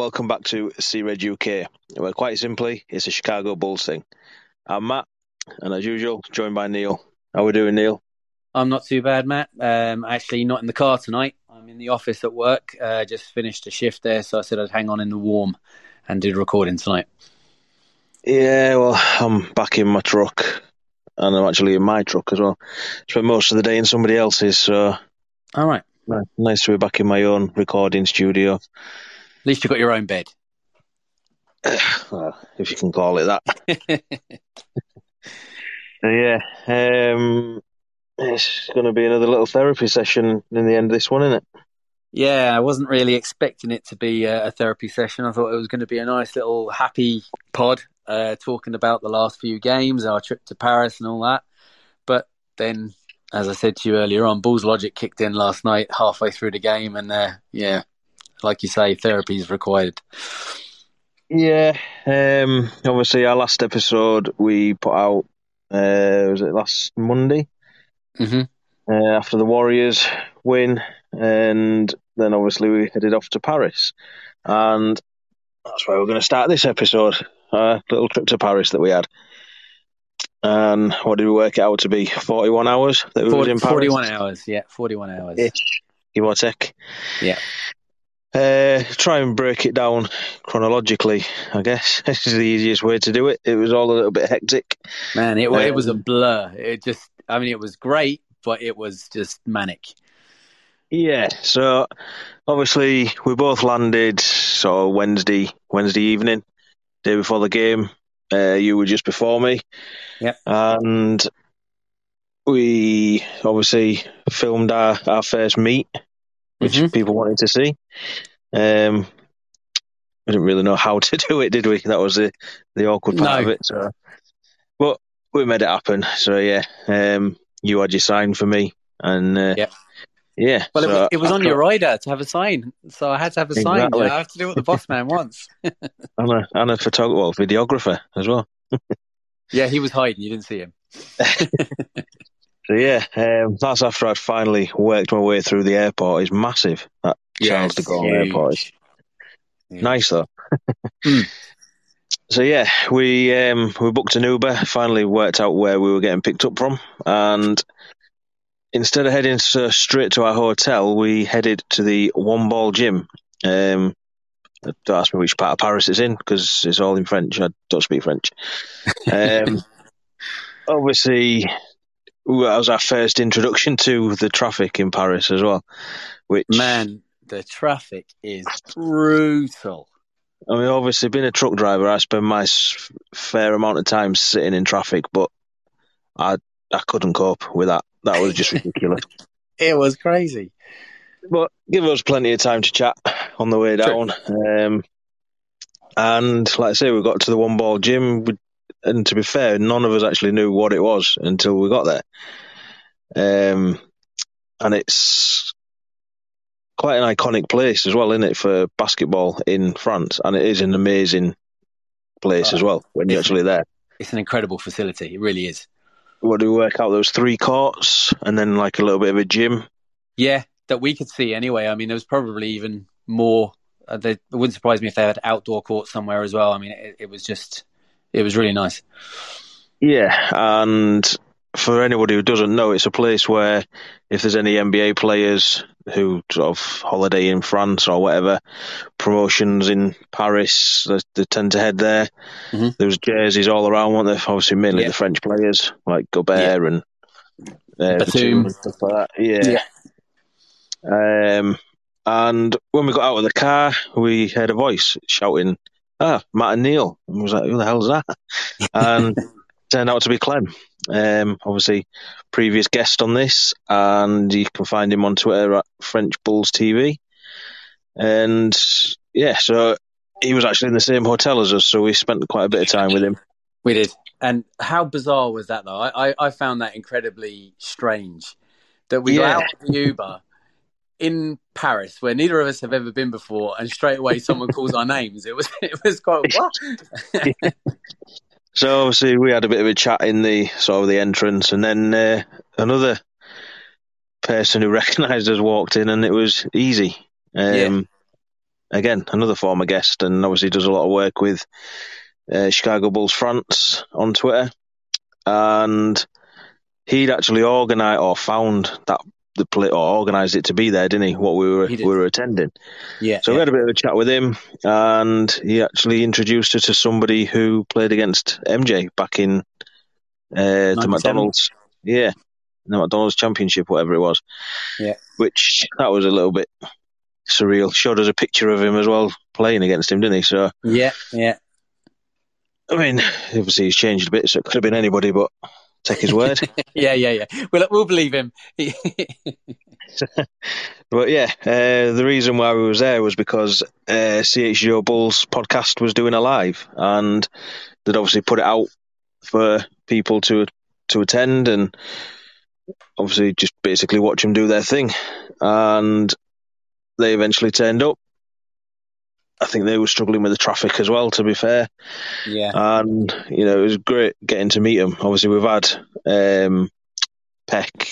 welcome back to See Red UK. Well, quite simply, it's a Chicago Bulls thing. I'm Matt, and as usual, joined by Neill. How we doing, Neill? I'm not too bad, Matt. Um, actually, not in the car tonight. I'm in the office at work. Uh, just finished a shift there, so I said I'd hang on in the warm and did recording tonight. Yeah, well, I'm back in my truck, and I'm actually in my truck as well. Spent most of the day in somebody else's, so All right. nice to be back in my own recording studio. At least you've got your own bed. Well, if you can call it that. So, yeah, um, it's going to be another little therapy session in the end of this one, isn't it? yeah, I wasn't really expecting it to be a, a therapy session. I thought it was going to be a nice little happy pod, uh, talking about the last few games, our trip to Paris, and all that. But then, as I said to you earlier on, Bulls logic kicked in last night, halfway through the game, and uh, yeah, like you say, therapy is required. Yeah, um, obviously our last episode we put out, uh, was it last Monday? hmm uh, after the Warriors win, and then obviously we headed off to Paris, and that's where we're going to start this episode. A little trip to Paris that we had, and what did we work it out to be? Forty-one hours that we was in Paris. 41 hours, yeah, 41 hours. Give or take. Yeah. Uh, try and break it down chronologically, I guess. This is the easiest way to do it. It was all a little bit hectic. Man, it, it was a blur. It just, I mean, it was great, but it was just manic. Yeah, so obviously we both landed so Wednesday Wednesday evening, day before the game. Uh, you were just before me. Yep. And we obviously filmed our, our first meet, which Mhm. people wanted to see. Um, we didn't really know how to do it, did we? That was the, the awkward part No. of it. So, but we made it happen. So yeah, um, you had your sign for me, and uh, Yep. yeah. Well, it, so was, it was on your rider to have a sign, so I had to have a sign. You know, I have to do what the boss man wants. and a, and a photographer, well, videographer as well. Yeah, he was hiding. You didn't see him. So yeah, um, that's after I'd finally worked my way through the airport. It's massive. That Charles de Gaulle airport. is Yeah. Nice though. Hmm. So yeah, we um, we booked an Uber. Finally worked out where we were getting picked up from, and instead of heading so straight to our hotel, we headed to the One Ball Gym. Um, don't ask me which part of Paris it's in because it's all in French. I don't speak French. Um, obviously, that was our first introduction to the traffic in Paris as well. Which Man, the traffic is brutal. I mean, obviously, being a truck driver, I spend my fair amount of time sitting in traffic, but I I couldn't cope with that. That was just ridiculous. It was crazy. but give us plenty of time to chat on the way down. Um, and like I say, we got to the one ball gym, we- and to be fair, none of us actually knew what it was until we got there. Um, and it's quite an iconic place as well, isn't it, for basketball in France? And it is an amazing place Oh, as well when you're actually there. It's an incredible facility. It really is. What do we work out? There was three courts and then like a little bit of a gym. Yeah, that we could see anyway. I mean, there was probably even more. Uh, they, it wouldn't surprise me if they had outdoor courts somewhere as well. I mean, it, it was just, it was really nice. Yeah, and for anybody who doesn't know, it's a place where if there's any NBA players who sort of holiday in France or whatever, promotions in Paris, they, they tend to head there. Mhm. There's jerseys all around, weren't there? Obviously, mainly Yeah. the French players like Gobert and uh, Batum. And stuff like that. Yeah. Um, and when we got out of the car, we heard a voice shouting, "Ah, Matt and Neill!" And I was like, "Who the hell's that?" And turned out to be Clem. Um, obviously, previous guest on this, and you can find him on Twitter at French Bulls TV. And yeah, so he was actually in the same hotel as us, so we spent quite a bit of time with him. We did. And how bizarre was that, though? I, I, I found that incredibly strange that we Yeah. got out of the Uber in Paris, where neither of us have ever been before, and straight away someone calls our names. It was it was quite what? So obviously we had a bit of a chat in the sort of the entrance, and then uh, another person who recognised us walked in, and it was easy. Um, Yeah. again another former guest, and obviously does a lot of work with uh, Chicago Bulls France on Twitter, and he'd actually organised or found that the play or organised it to be there, didn't he? What we were we were attending. Yeah. So yeah. we had a bit of a chat with him, and he actually introduced us to somebody who played against MJ back in uh, the McDonald's. Yeah, the McDonald's Championship, whatever it was. Yeah. Which that was a little bit surreal. Showed us a picture of him as well playing against him, didn't he? So yeah, yeah. I mean, obviously he's changed a bit, so it could have been anybody, but take his word. yeah, yeah, yeah. We'll, we'll believe him. but yeah, uh, the reason why we was there was because uh, CHGO Bulls podcast was doing a live, and they'd obviously put it out for people to to attend, and obviously just basically watch them do their thing. And they eventually turned up. I think they were struggling with the traffic as well, to be fair. Yeah. And, you know, it was great getting to meet them. Obviously, we've had um, Peck,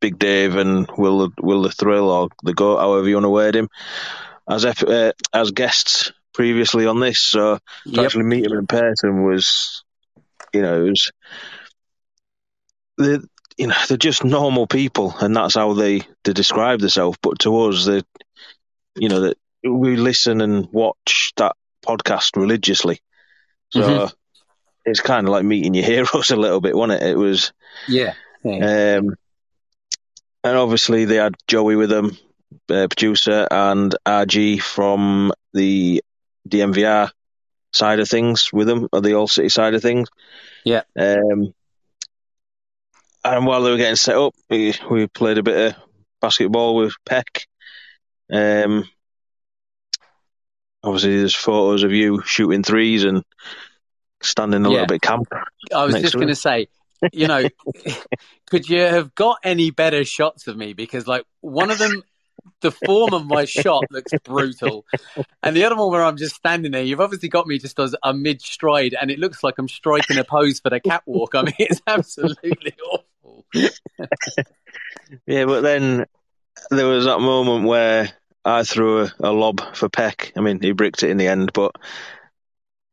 Big Dave, and Will, Will the Thrill, or the Goat, however you want to word him, as, uh, as guests previously on this. So to Yep. actually meet them in person was, you know, it was. They, you know, they're just normal people, and that's how they, they describe themselves. But to us, they, you know, that we listen and watch that podcast religiously. So Mhm. it's kind of like meeting your heroes a little bit, wasn't it? It was, Yeah. yeah. um, and obviously they had Joey with them, uh, producer, and RG from the DMVR side of things with them, or the All City side of things. Yeah. Um, and while they were getting set up, we, we played a bit of basketball with Peck. Um, obviously, there's photos of you shooting threes and standing a Yeah. little bit camp. I was just going to say, you know, could you have got any better shots of me? Because, like, one of them, the form of my shot looks brutal. And the other one where I'm just standing there, you've obviously got me just as a mid stride, and it looks like I'm striking a pose for the catwalk. I mean, it's absolutely awful. Yeah, but then there was that moment where I threw a, a lob for Peck. I mean, he bricked it in the end, but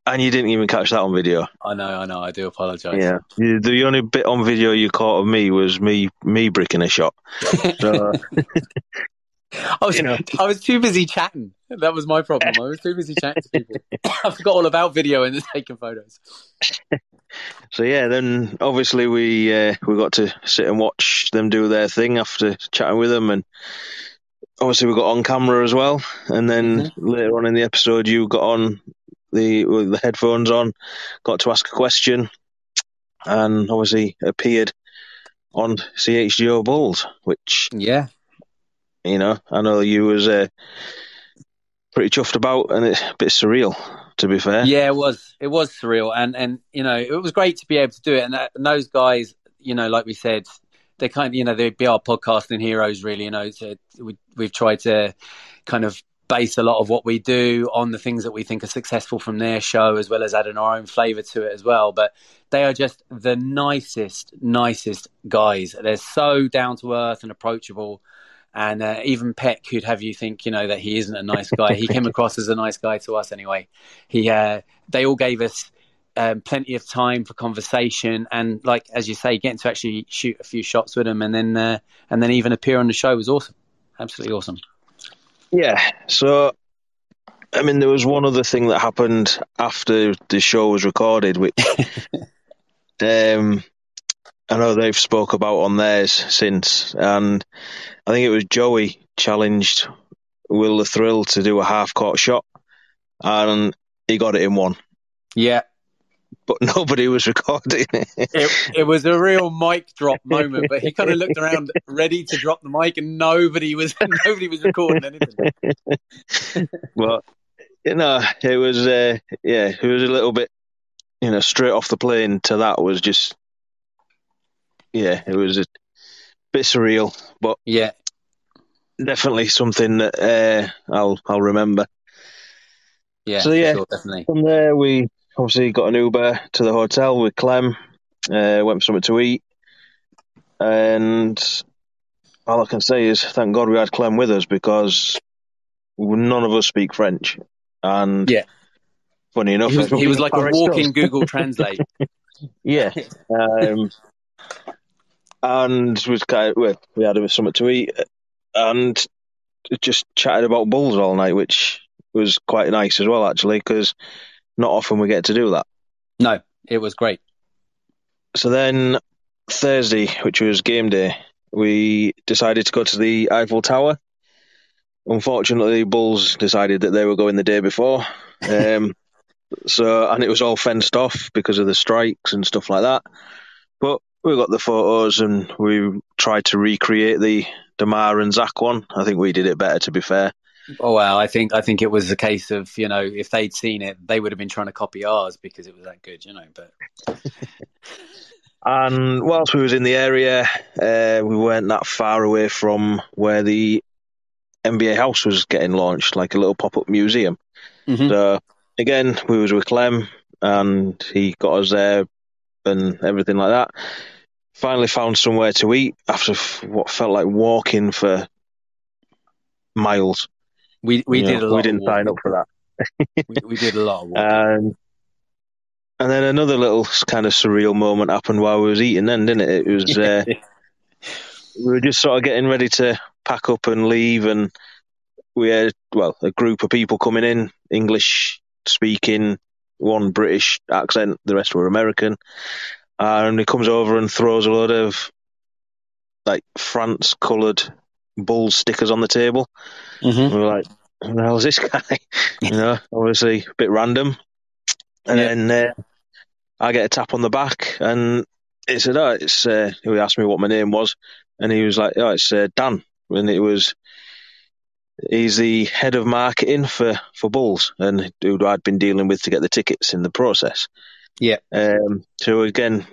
and you didn't even catch that on video. I know, I know. I do apologise. Yeah, You- the only bit on video you caught of me was me me bricking a shot. So I was, You know. I was too busy chatting. That was my problem. I was too busy chatting to people. I forgot all about video and taking photos. so yeah, then obviously we uh, we got to sit and watch them do their thing after chatting with them, and obviously we got on camera as well. And then later on in the episode, you got on the with the headphones on, got to ask a question, and obviously appeared on CHGO Bulls, which Yeah. you know I know you was uh, pretty chuffed about, and it's a bit surreal to be fair. Yeah, it was. It was surreal, and and you know, it was great to be able to do it. And, that, and those guys, you know, like we said, they kind of, you know, they'd be our podcasting heroes, really. You know, so we we've tried to kind of base a lot of what we do on the things that we think are successful from their show, as well as adding our own flavour to it as well. But they are just the nicest, nicest guys. They're so down to earth and approachable. And uh, even Peck, who'd have you think, you know, that he isn't a nice guy, he came across as a nice guy to us anyway. He, uh, they all gave us um, plenty of time for conversation, and like as you say, getting to actually shoot a few shots with him, and then uh, and then even appear on the show was awesome, absolutely awesome. Yeah. So, I mean, there was one other thing that happened after the show was recorded, which um, I know they've spoke about on theirs since, and I think it was Joey challenged Will the Thrill to do a half court shot, and he got it in one, Yeah, but nobody was recording it. it, it was a real mic drop moment, but he kind of looked around ready to drop the mic, and nobody was nobody was recording anything. but you know, it was uh, yeah, it was a little bit, you know, straight off the plane to that was just, yeah, it was a bit surreal, but Yeah, definitely something that uh, I'll I'll remember. yeah, So, yeah. sure, definitely. From there, we obviously got an Uber to the hotel with Clem, uh, went for something to eat, and all I can say is thank God we had Clem with us because none of us speak French, and Yeah. funny enough, He was, he was like a walking. Google Translate. Yeah. Um, and was kind of, we had something to eat and just chatted about bulls all night, which was quite nice as well, actually, because not often we get to do that. no, it was great. So then Thursday, which was game day, we decided to go to the Eiffel Tower. Unfortunately, Bulls decided that they were going the day before. Um, so, and it was all fenced off because of the strikes and stuff like that. But we got the photos and we tried to recreate the DeMar and Zach one. I think we did it better, to be fair. Oh well, I think I think it was a case of you know if they'd seen it, they would have been trying to copy ours because it was that good, you know. But And whilst we was in the area, uh, we weren't that far away from where the NBA house was getting launched, like a little pop-up museum. Mhm. So again, we was with Clem, and he got us there and everything like that. Finally found somewhere to eat after f- what felt like walking for miles. We we did a lot. We didn't sign up for that. We, we did a lot of. Um, and then another little kind of surreal moment happened while we was eating. Then, didn't it? It was uh, we were just sort of getting ready to pack up and leave, and we had well a group of people coming in, English speaking, one British accent, the rest were American, and he comes over and throws a load of like France coloured bull stickers on the table. Mhm. And we're like, who the hell's this guy? you know, obviously a bit random. And Yeah. then uh, I get a tap on the back, and he said, "Oh, it's." Uh, he asked me what my name was, and he was like, "Oh, it's uh, Dan," and it was. He's the head of marketing for, for Bulls, and who I'd been dealing with to get the tickets in the process. Yeah. Um, so again,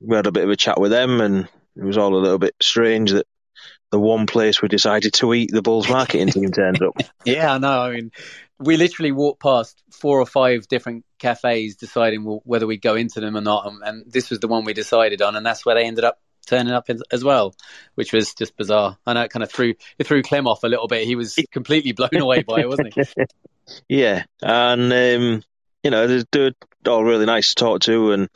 we had a bit of a chat with them, and it was all a little bit strange that the one place we decided to eat, the Bulls marketing team turned up. Yeah, I know. I mean, we literally walked past four or five different cafes, deciding well, whether we'd go into them or not, and, and this was the one we decided on, and that's where they ended up turning up as, as well, which was just bizarre. I know it kind of threw it threw Clem off a little bit. He was completely blown away by it, wasn't he? Yeah, and um, you know they're, they're all really nice to talk to, and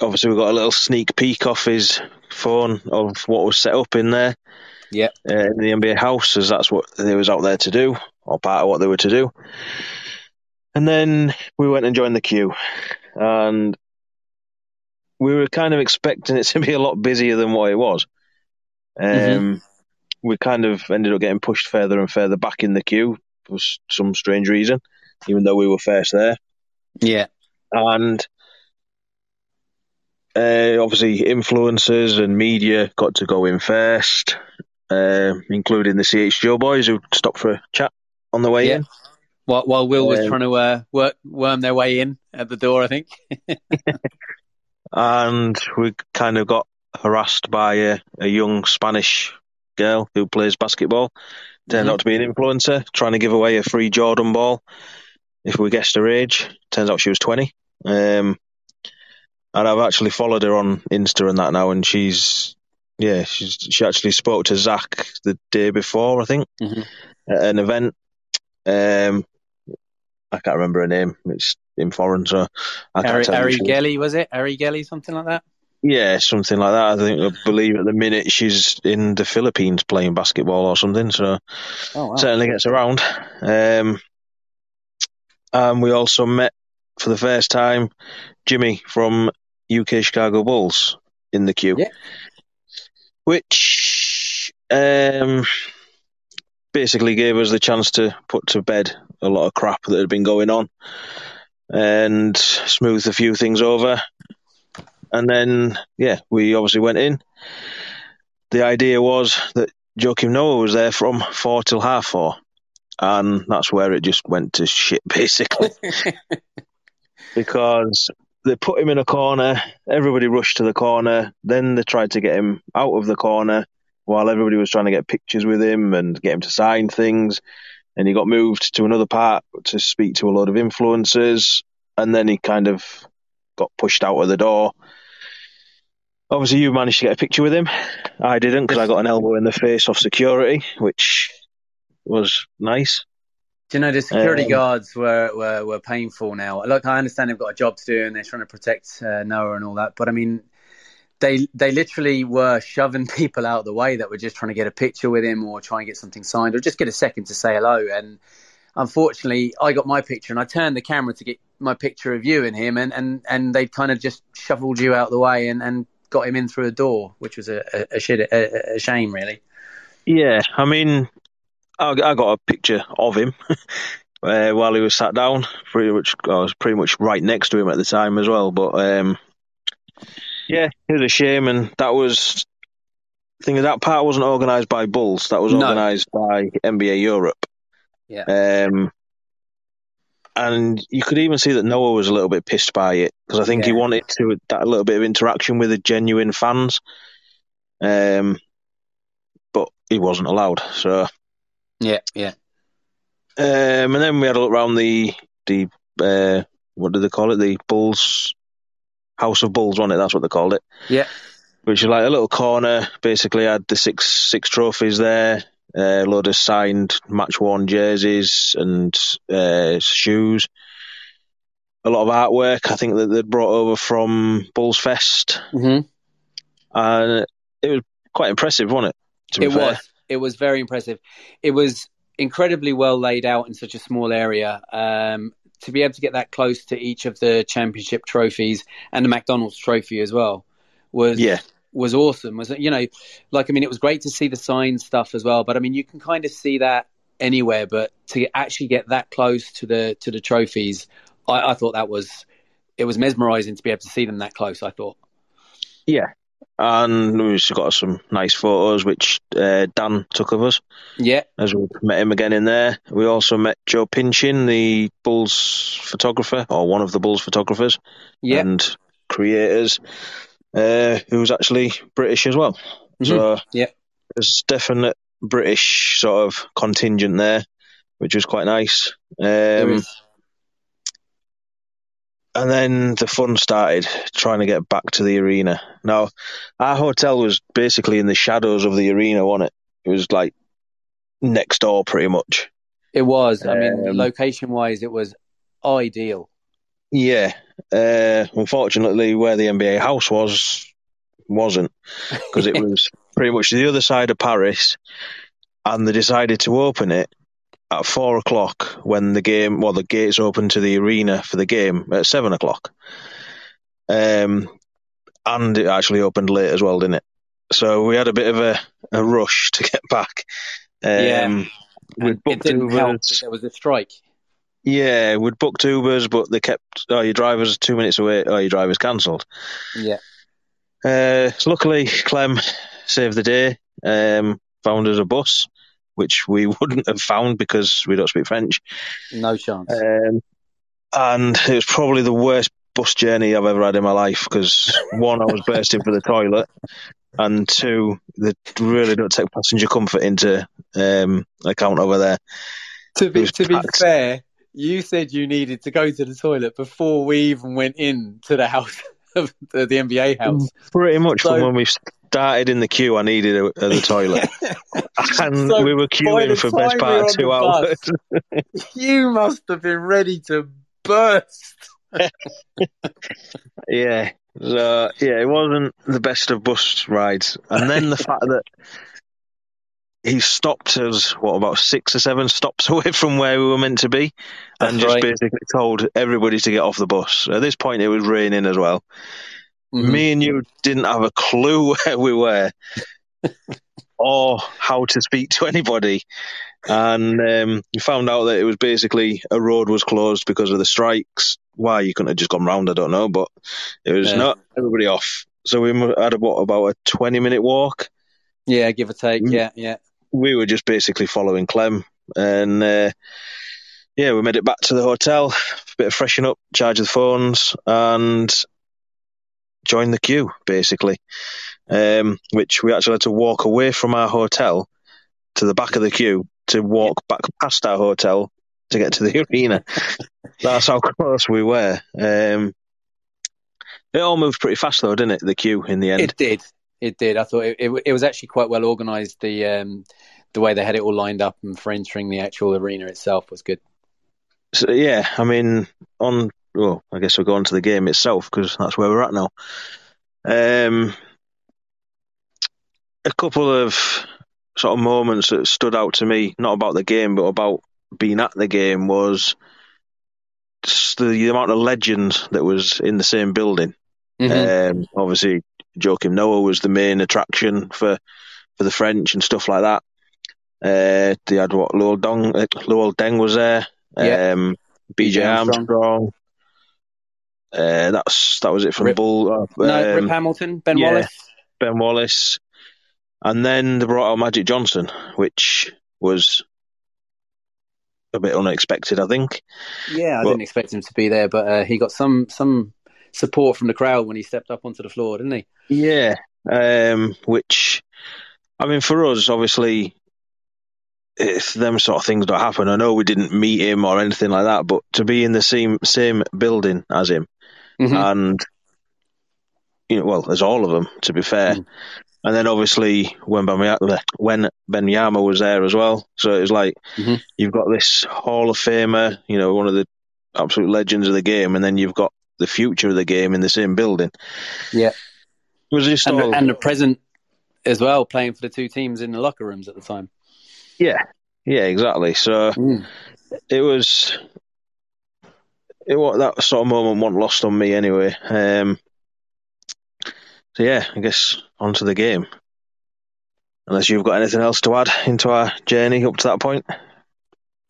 obviously we got a little sneak peek off his phone of what was set up in there. Yeah. uh, in the NBA house, as that's what they was out there to do, or part of what they were to do. And then we went and joined the queue, and we were kind of expecting it to be a lot busier than what it was. Um, Mhm. We kind of ended up getting pushed further and further back in the queue for some strange reason, even though we were first there. Yeah, And uh, obviously, influencers and media got to go in first, uh, including the CHGO boys who stopped for a chat on the way Yeah. in. while, while Will was Um, trying to uh, work worm their way in at the door, I think. And we kind of got harassed by a, a young Spanish girl who plays basketball. Turned Mhm. out to be an influencer, trying to give away a free Jordan ball if we guessed her age. Turns out she was 20. Um, and I've actually followed her on Insta and that now, and she's, yeah, she's, she actually spoke to Zach the day before, I think, Mhm. at an event. Um, I can't remember her name. It's in foreign, so I can't Ari, tell. Ari who she is. Gelly, was it? Ari Gelly, something like that? Yeah, something like that. I think I believe at the minute she's in the Philippines playing basketball or something. So Oh, wow. certainly gets around. Um, and we also met for the first time Jimmy from UK Chicago Bulls in the queue, Yeah. which um, basically gave us the chance to put to bed a lot of crap that had been going on and smooth a few things over. And then, yeah, we obviously went in. The idea was that Joakim Noah was there from four till half four. And that's where it just went to shit, basically. because they put him in a corner, everybody rushed to the corner, then they tried to get him out of the corner while everybody was trying to get pictures with him and get him to sign things. And he got moved to another part to speak to a lot of influencers, and then he kind of got pushed out of the door. Obviously, you managed to get a picture with him. I didn't because I got an elbow in the face off security, which was nice. Do you know the security um, guards were, were were painful now? Look, I understand they've got a job to do and they're trying to protect uh, Noah and all that, but I mean, they they literally were shoving people out of the way that were just trying to get a picture with him or try and get something signed or just get a second to say hello. And unfortunately, I got my picture and I turned the camera to get my picture of you and him, and and and they kind of just shuffled you out of the way and and got him in through a door, which was a a, a shit a, a shame, really. Yeah, I mean, I, I got a picture of him. Uh, while he was sat down. Pretty much, I was pretty much right next to him at the time as well. But um, yeah, it was a shame, and that was thing that part wasn't organised by Bulls. That was no. organised by NBA Europe. Yeah. Um, and you could even see that Noah was a little bit pissed by it because I think yeah. he wanted to that little bit of interaction with the genuine fans. Um, but he wasn't allowed. So. Yeah, yeah. Um, and then we had a look around the the uh, what do they call it? The Bulls House of Bulls, on it? That's what they called it. Yeah. Which is like a little corner. Basically, had the six six trophies there, a uh, load of signed match worn jerseys and uh, shoes. A lot of artwork. I think that they'd brought over from Bulls Fest, mm-hmm. and it was quite impressive, wasn't it? it fair. was. It was very impressive. It was incredibly well laid out in such a small area. Um, to be able to get that close to each of the championship trophies and the McDonald's trophy as well was yeah. was awesome. Was you know, like I mean, it was great to see the sign stuff as well. But I mean, you can kind of see that anywhere, but to actually get that close to the to the trophies, I, I thought that was it was mesmerizing to be able to see them that close. I thought. Yeah, and we've got some nice photos which uh, Dan took of us. Yeah, as we met him again in there. We also met Joe Pinchin, the Bulls photographer or one of the Bulls photographers, yeah. and creators, uh, who's actually British as well. Mm-hmm. So yeah, there's definite British sort of contingent there, which was quite nice. Um, and then the fun started trying to get back to the arena. Now, our hotel was basically in the shadows of the arena, wasn't it? It was like next door, pretty much. It was. I mean, um, location wise, it was ideal. Yeah. Uh, unfortunately, where the NBA house was, wasn't because it was pretty much the other side of Paris, and they decided to open it at four o'clock when the game, well, the gates open to the arena for the game at seven o'clock. Um, and it actually opened late as well, didn't it? So we had a bit of a, a rush to get back. Um, yeah, we booked it didn't Ubers. help there was a strike. Yeah, we'd booked Ubers, but they kept, oh, your driver's two minutes away, oh, your driver's cancelled. Yeah. Uh, so luckily, Clem saved the day, um, found us a bus which we wouldn't have found because we don't speak French. No chance. Um, and it was probably the worst bus journey I've ever had in my life because one, I was bursting for the toilet, and two, they really don't take passenger comfort into um, account over there. To be to be fair, you said you needed to go to the toilet before we even went in to the house the, the NBA house. Pretty much so, from when we started in the queue, I needed a, a, the toilet, and so we were queuing for best part of two hours. You must have been ready to burst. yeah, so yeah, it wasn't the best of bus rides, and then the fact that he stopped us what about six or seven stops away from where we were meant to be, and just right. basically told everybody to get off the bus. At this point, it was raining as well. Mm-hmm. Me and you didn't have a clue where we were or how to speak to anybody. And um, we found out that it was basically a road was closed because of the strikes. Why you couldn't have just gone round, I don't know, but it was yeah. not everybody off. So we had about, about a 20 minute walk. Yeah, give or take. Mm. Yeah, yeah. We were just basically following Clem. And uh, yeah, we made it back to the hotel, a bit of freshen up, charge the phones, and join the queue, basically. Um, which we actually had to walk away from our hotel to the back of the queue to walk back past our hotel to get to the arena. That's how close we were. Um, it all moved pretty fast, though, didn't it? The queue in the end. It did. It did. I thought it, it, it was actually quite well organised. The um, the way they had it all lined up and for entering the actual arena itself was good. So, yeah, I mean, on well, I guess we'll go on to the game itself because that's where we're at now. Um, a couple of sort of moments that stood out to me, not about the game, but about being at the game, was the, the amount of legends that was in the same building. Mm-hmm. Um, obviously, Joakim Noah was the main attraction for for the French and stuff like that. Uh, they had what Luol Deng, uh, Luol Deng was there. Yeah. Um, BJ Armstrong. Armstrong. Uh, that's that was it from Rip, Bull. Uh, no, Rip um, Hamilton, Ben yeah, Wallace, Ben Wallace, and then they brought out Magic Johnson, which was a bit unexpected, I think. Yeah, I but, didn't expect him to be there, but uh, he got some some support from the crowd when he stepped up onto the floor, didn't he? Yeah, um, which I mean, for us, obviously, if them sort of things don't happen, I know we didn't meet him or anything like that, but to be in the same same building as him, mm-hmm. and you know, well, as all of them, to be fair. Mm. And then obviously when Benyama, when Benyama was there as well, so it was like mm-hmm. you've got this Hall of Famer, you know, one of the absolute legends of the game, and then you've got the future of the game in the same building. Yeah, it was just and, all... and the present as well, playing for the two teams in the locker rooms at the time. Yeah, yeah, exactly. So mm. it was it was that sort of moment wasn't lost on me anyway. Um, so yeah, I guess onto the game. Unless you've got anything else to add into our journey up to that point.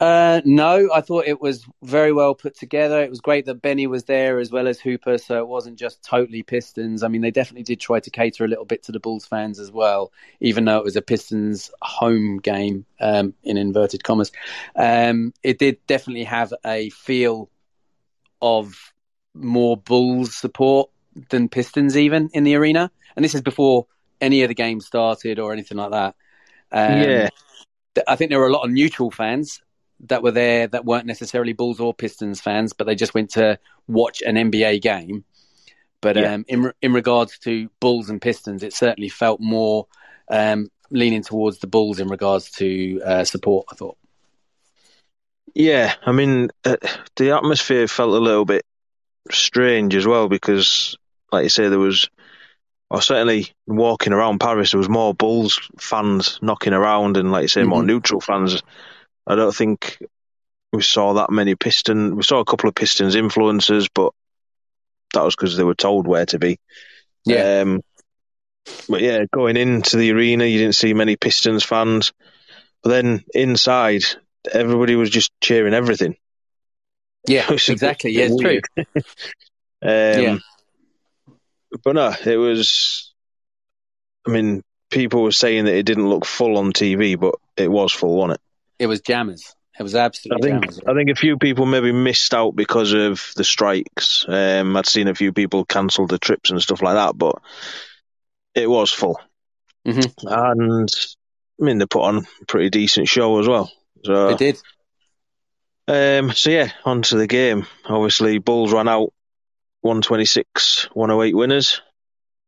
Uh, no, I thought it was very well put together. It was great that Benny was there as well as Hooper, so it wasn't just totally Pistons. I mean, they definitely did try to cater a little bit to the Bulls fans as well, even though it was a Pistons home game um, in inverted commas. Um, it did definitely have a feel of more Bulls support than Pistons, even in the arena. And this is before any of the games started or anything like that. Um, yeah. I think there were a lot of neutral fans that were there that weren't necessarily Bulls or Pistons fans, but they just went to watch an NBA game. But yeah. um, in in regards to Bulls and Pistons, it certainly felt more um, leaning towards the Bulls in regards to uh, support. I thought. Yeah, I mean, uh, the atmosphere felt a little bit strange as well because, like you say, there was, or certainly walking around Paris, there was more Bulls fans knocking around, and like you say, mm-hmm. more neutral fans I don't think we saw that many Piston. We saw a couple of Pistons influencers, but that was because they were told where to be. Yeah. Um, but yeah, going into the arena, you didn't see many Pistons fans. But then inside, everybody was just cheering everything. Yeah, exactly. Yeah, it's weird. true. um, yeah. But no, it was. I mean, people were saying that it didn't look full on TV, but it was full, wasn't it? It was jammers. It was absolutely. I think jammers. I think a few people maybe missed out because of the strikes. Um, I'd seen a few people cancel the trips and stuff like that, but it was full. Mm-hmm. And I mean, they put on a pretty decent show as well. So they did. Um, so yeah, on to the game. Obviously, Bulls ran out 126, 108 winners,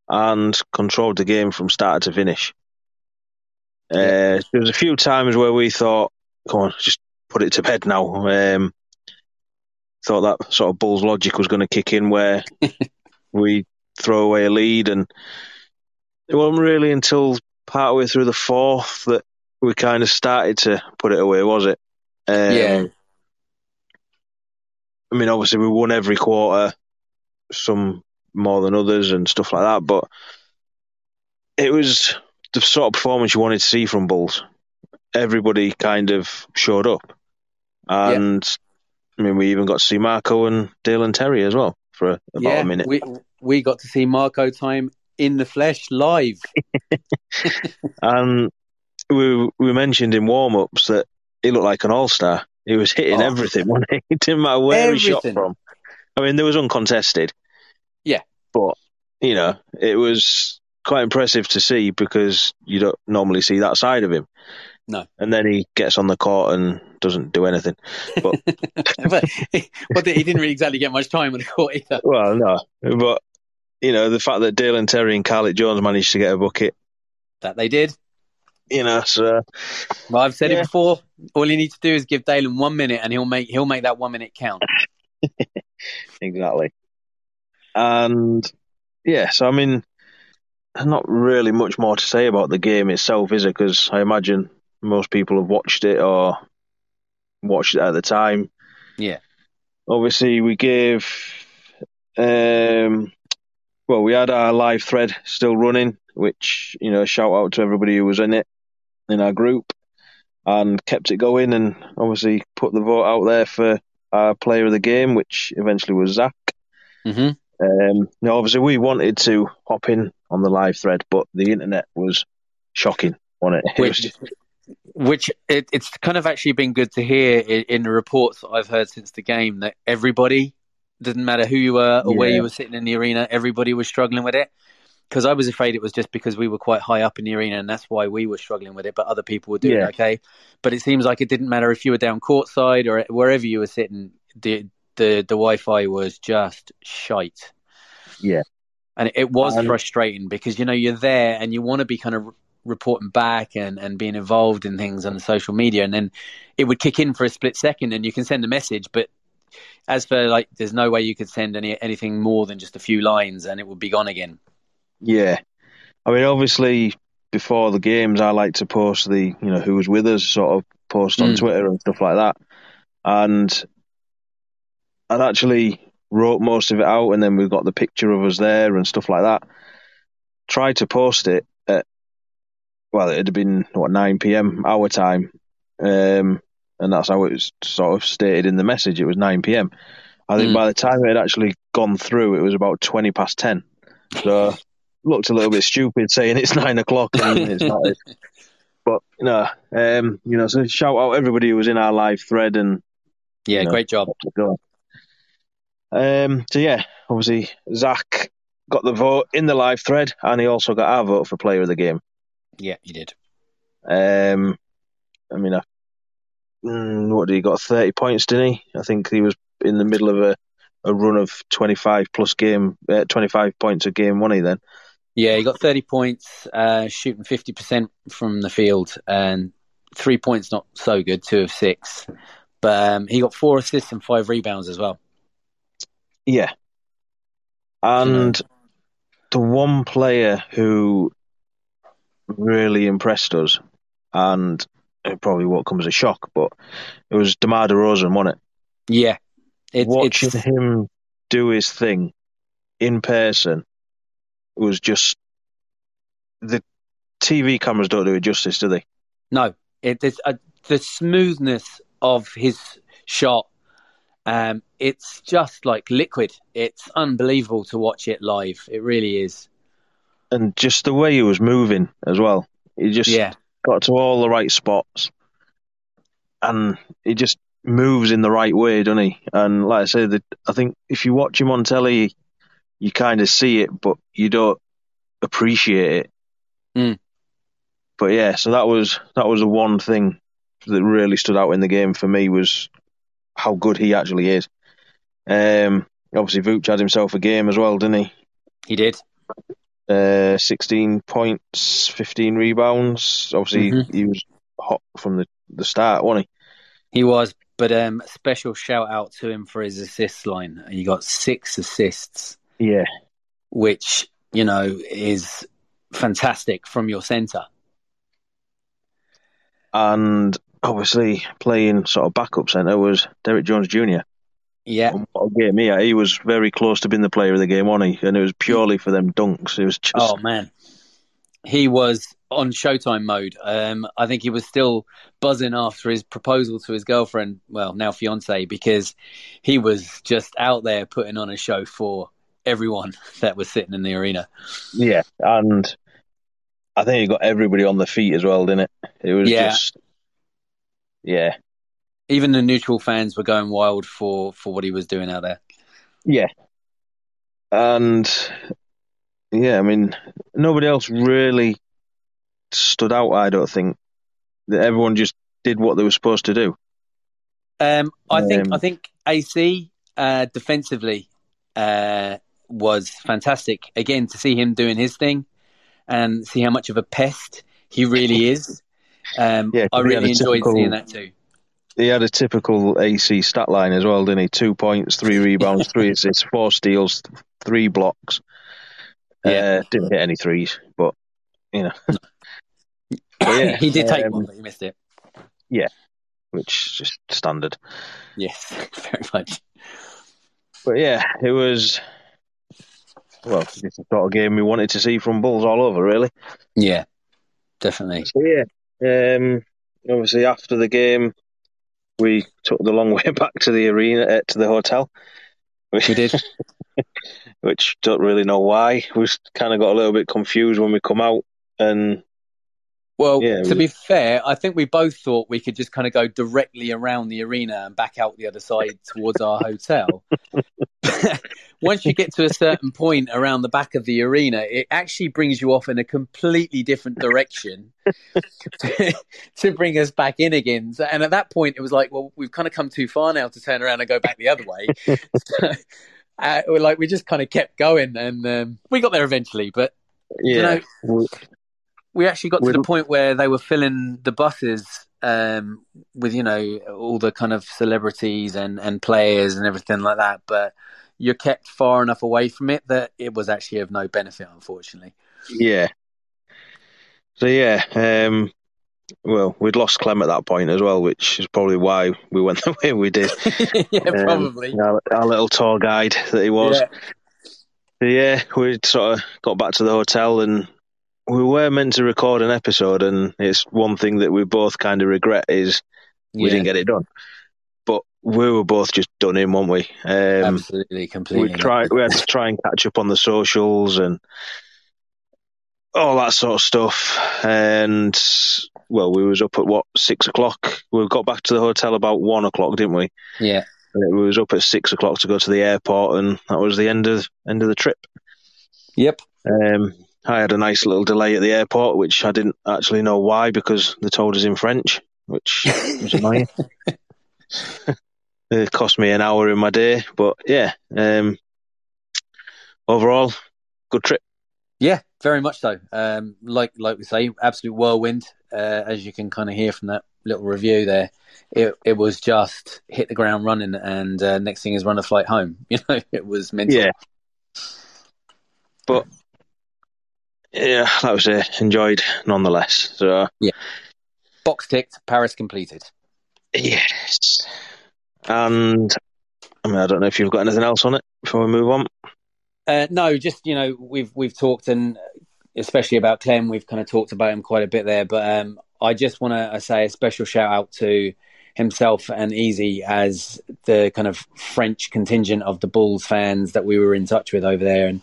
and controlled the game from start to finish. Uh, there was a few times where we thought, come on, just put it to bed now. Um, thought that sort of Bulls logic was going to kick in where we throw away a lead, and it wasn't really until partway through the fourth that we kind of started to put it away, was it? Um, yeah. I mean, obviously we won every quarter, some more than others and stuff like that, but it was the sort of performance you wanted to see from Bulls. Everybody kind of showed up, and yeah. I mean, we even got to see Marko and Dalen Terry as well for about yeah, a minute. We we got to see Marko time in the flesh live, and we we mentioned in warm ups that he looked like an all star. He was hitting oh. everything. It didn't matter where everything. he shot from. I mean, there was uncontested. Yeah, but you know, it was quite impressive to see because you don't normally see that side of him. No. And then he gets on the court and doesn't do anything. But, but, but he didn't really exactly get much time on the court either. Well, no. But, you know, the fact that Dalen Terry and Carlik Jones managed to get a bucket. That they did. You know. So, well, I've said Yeah. it before. All you need to do is give Dalen one minute, and he'll make he'll make that one minute count. exactly. And yeah, so I mean, not really much more to say about the game itself, is it? Because I imagine most people have watched it or watched it at the time. Yeah. Obviously, we gave. Um, well, we had our live thread still running, which you know, shout out to everybody who was in it in our group, and kept it going, and obviously put the vote out there for our player of the game, which eventually was Zach. hmm Um, now, obviously, we wanted to hop in on the live thread, but the internet was shocking on it. It was Which, just- which it, it's kind of actually been good to hear in, in the reports that I've heard since the game that everybody, didn't matter who you were or where you were sitting in the arena, everybody was struggling with it. Because I was afraid it was just because we were quite high up in the arena and that's why we were struggling with it, but other people were doing Yeah. okay. But it seems like it didn't matter if you were down courtside or wherever you were sitting, the the, the Wi Fi was just shite. Yeah. And it was Um, frustrating because, you know, you're there and you want to be kind of reporting back and, and being involved in things on social media and then it would kick in for a split second and you can send a message but as for like there's no way you could send any anything more than just a few lines and it would be gone again yeah. I mean, obviously, before the games, I like to post the, you know, who was with us, sort of post on Mm. Twitter and stuff like that. And I'd actually wrote most of it out, and then we've got the picture of us there and stuff like that. Tried to post it at, well, it had been, what, 9 pm our time. Um, and that's how it was sort of stated in the message. It was 9 pm. I think Mm. by the time it had actually gone through, it was about 20 past 10. So looked a little bit stupid saying it's nine o'clock and it's not. But you know, um, you know, so shout out everybody who was in our live thread and yeah No. great job. Um, so yeah, obviously Zach got the vote in the live thread, and he also got our vote for player of the game. yeah he did Um, I mean, I, mm, what did he got? Thirty points, didn't he? I think he was in the middle of a, a run of twenty five plus game, uh, twenty five points a game, he? Then yeah he got 30 points uh, shooting 50% from the field and three points not so good two of six but um, he got four assists and five rebounds as well Yeah. And the one player who really impressed us, and it probably won't come as a shock, but it was DeMar DeRozan, wasn't it? yeah it, Watching it's him do his thing in person was just the TV cameras don't do it justice, do they? No, it, it's uh, the smoothness of his shot. Um, it's just like liquid. It's unbelievable to watch it live. It really is. And just the way he was moving as well. He just Yeah, got to all the right spots, and he just moves in the right way, doesn't he? And like I say, the, I think if you watch him on telly, you kind of see it, but you don't appreciate it. Mm. But yeah, so that was that was the one thing that really stood out in the game for me was how good he actually is. Um, obviously, Vooch had himself a game as well, didn't he? he did. Uh, 16 points, 15 rebounds. Obviously, Mhm. he was hot from the, the start, wasn't he? He was. But um, special shout out to him for his assist line. He got six assists, Yeah. which you know is fantastic from your center. And obviously, playing sort of backup centre was Derrick Jones Jr. Yeah, what a game he had. He was very close to being the player of the game, wasn't he? And it was purely for them dunks. It was just, Oh man, he was on Showtime mode. Um, I think he was still buzzing after his proposal to his girlfriend, well now fiance, because he was just out there putting on a show for everyone that was sitting in the arena. yeah. And I think he got everybody on the feet as well, didn't it? It was Yeah. just, yeah. Even the neutral fans were going wild for for what he was doing out there. Yeah. And yeah, I mean, nobody else really stood out, I don't think. That Everyone just did what they were supposed to do. Um, I think Um, I think AC uh, defensively uh, was fantastic. Again, to see him doing his thing and see how much of a pest he really is. Um, Yeah, I really enjoyed typical- seeing that too. He had a typical AC stat line as well, didn't he? Two points, three rebounds, three assists, four steals, three blocks. Yeah. Uh, didn't hit any threes, but you know. But yeah, he did take um, one, but he missed it. Yeah, which is just standard. Yes, very much. But yeah, it was well, it's the sort of game we wanted to see from Bulls all over, really. Yeah, definitely. So yeah, um, obviously after the game, we took the long way back to the arena, uh, to the hotel. We did. which don't really know why. We kind of got a little bit confused when we come out, and Well, Yeah, to be fair, I think we both thought we could just kind of go directly around the arena and back out the other side towards our hotel. Once you get to a certain point around the back of the arena, it actually brings you off in a completely different direction to, to bring us back in again. And at that point, it was like, well, we've kind of come too far now to turn around and go back the other way. so, uh, like we just kind of kept going, and um, we got there eventually. But yeah, know, we- actually got to the point where they were filling the buses um, with you know all the kind of celebrities and, and players and everything like that but you're kept far enough away from it that it was actually of no benefit unfortunately yeah. So yeah, um, well, we'd lost Clem at that point as well, which is probably why we went the way we did. yeah Um, probably Our, our little tour guide that he was. yeah. So yeah, we sort of got back to the hotel and we were meant to record an episode, and it's one thing that we both kind of regret is we Yeah, didn't get it done. But we were both just done in, weren't we? Um, absolutely we completely tried. We had to try and catch up on the socials and all that sort of stuff. And well, we was up at what six o'clock. We got back to the hotel about one o'clock, didn't we? yeah And we was up at six o'clock to go to the airport, and that was the end of end of the trip. yep Um, I had a nice little delay at the airport, which I didn't actually know why because they told us in French, which was annoying. it cost me an hour in my day, but yeah. Um, overall, good trip. Yeah, very much so. Um, like like we say, absolute whirlwind. Uh, as you can kind of hear from that little review there, it it was just hit the ground running, and uh, next thing is run a flight home. You know, it was mental. Yeah. But yeah, that was uh, enjoyed nonetheless. So yeah, Box ticked, Paris completed. yes, and I mean I don't know if you've got anything else on it before we move on. Uh, no, just you know, we've we've talked and especially about Clem, we've kind of talked about him quite a bit there. But um, I just want to say a special shout out to himself and Easy as the kind of French contingent of the Bulls fans that we were in touch with over there, and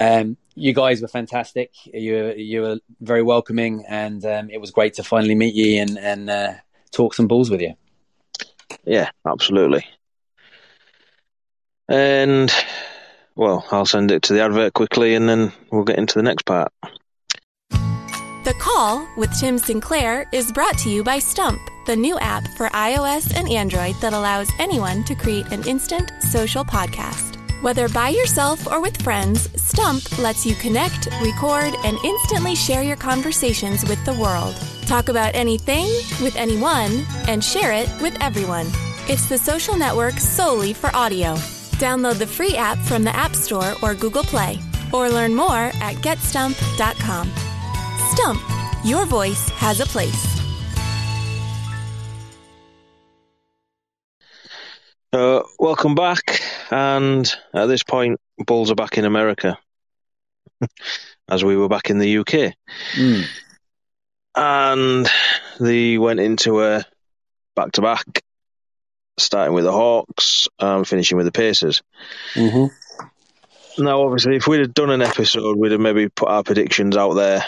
um, you guys were fantastic. You were, you were very welcoming, and um, it was great to finally meet you and and uh, talk some balls with you. Yeah, absolutely. And well, I'll send it to the advert quickly, and then we'll get into the next part. The Call with Tim Sinclair is brought to you by Stump, the new app for iOS and Android that allows anyone to create an instant social podcast. Whether by yourself or with friends, Stump lets you connect, record, and instantly share your conversations with the world. Talk about anything with anyone and share it with everyone. It's the social network solely for audio. Download the free app from the App Store or Google Play, or learn more at getstump.com. Stump, your voice has a place. Uh, welcome back, and at this point, Bulls are back in America, as we were back in the UK, Mm. and they went into a back-to-back, starting with the Hawks and finishing with the Pacers. Mm-hmm. Now, obviously, if we'd have done an episode, we'd have maybe put our predictions out there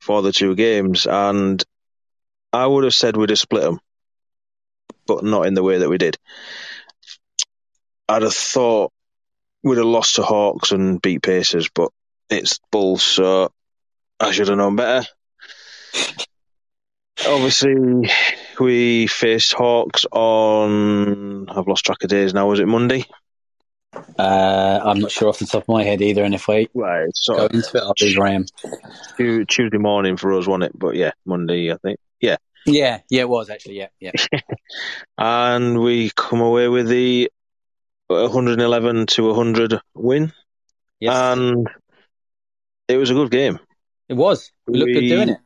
for the two games, and I would have said we'd have split them, but not in the way that we did. I'd have thought we'd have lost to Hawks and beat Pacers, but it's Bulls, so I should have known better. Obviously, we faced Hawks on. I've lost track of days now. Was it Monday? Uh, I'm not sure off the top of my head either, and if I it's sort go into it, I'll be Graham. Tuesday morning for us, wasn't it? But yeah, Monday, I think. Yeah. Yeah, yeah, it was actually. Yeah, yeah. And we come away with the 111 to 100 win. Yes, And it was a good game. it was. We looked good doing it.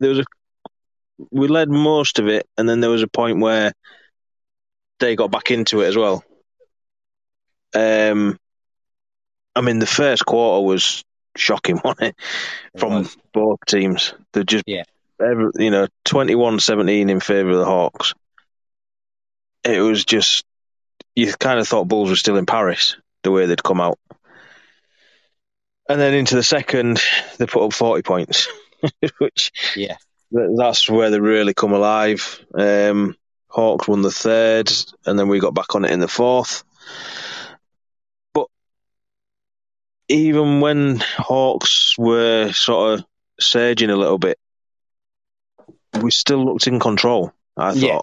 There was a we led most of it, and then there was a point where they got back into it as well. Um, I mean, the first quarter was shocking, wasn't it? It From was. both teams. They just, Yeah. every, you know, 21 17 in favour of the Hawks. It was just, you kind of thought Bulls were still in Paris, the way they'd come out. And then into the second, they put up 40 points, which Yeah. that's where they really come alive. Um, Hawks won the third, and then we got back on it in the fourth. But even when Hawks were sort of surging a little bit, we still looked in control. I thought. Yeah.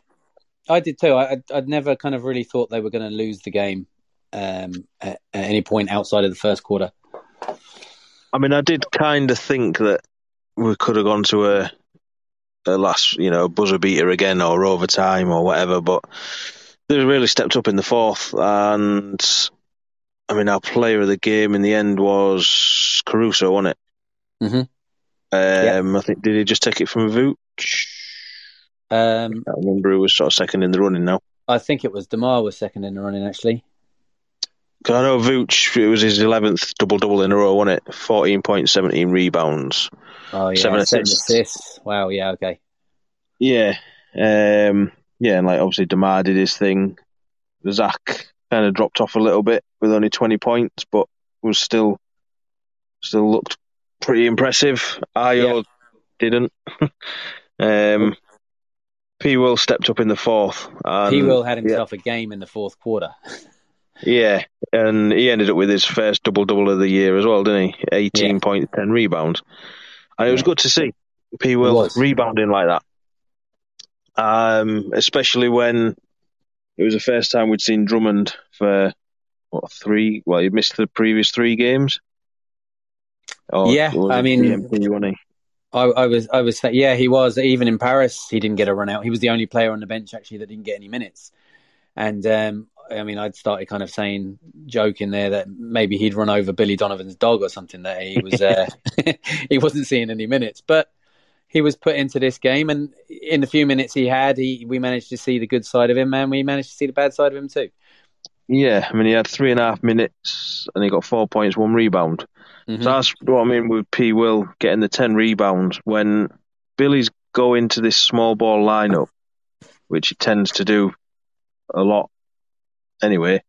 I did too. I, I'd, I'd never kind of really thought they were going to lose the game um, at, at any point outside of the first quarter. I mean, I did kind of think that we could have gone to a, a last, you know, buzzer beater again or overtime or whatever, but they really stepped up in the fourth. And I mean, our player of the game in the end was Caruso, wasn't it? Mhm. Um, I think did he just take it from Vooch? Um, I remember who was sort of second in the running now. I think it was DeMar was second in the running actually. Because I know Vooch, it was his eleventh double double in a row, wasn't it? Fourteen points, seventeen rebounds. Oh yeah, Seven assists. assists. Wow. Yeah. Okay. Yeah, um, yeah, and like obviously DeMar did his thing. Zach kind of dropped off a little bit with only twenty points, but was still still looked pretty impressive. Ayo didn't. um, P. Will stepped up in the fourth. And, P. Will had himself a game in the fourth quarter. Yeah, and he ended up with his first double double of the year as well, didn't he? Eighteen Yeah. ten rebounds, and it was good to see P. Will rebounding like that. Um, especially when it was the first time we'd seen Drummond for what three? Well, he missed the previous three games. Or Yeah, I mean- DNP, wasn't he? I, I was, I was, yeah, he was. Even in Paris, he didn't get a run out. He was the only player on the bench actually that didn't get any minutes. And um, I mean, I'd started kind of saying, joking there that maybe he'd run over Billy Donovan's dog or something. That he was, uh, he wasn't seeing any minutes, but he was put into this game, and in the few minutes he had, he we managed to see the good side of him, and we managed to see the bad side of him too. Yeah, I mean, he had three and a half minutes and he got four points, one rebound. Mhm. So that's what I mean with P. Will getting the 10 rebounds. When Billy's go into this small ball lineup, which he tends to do a lot anyway,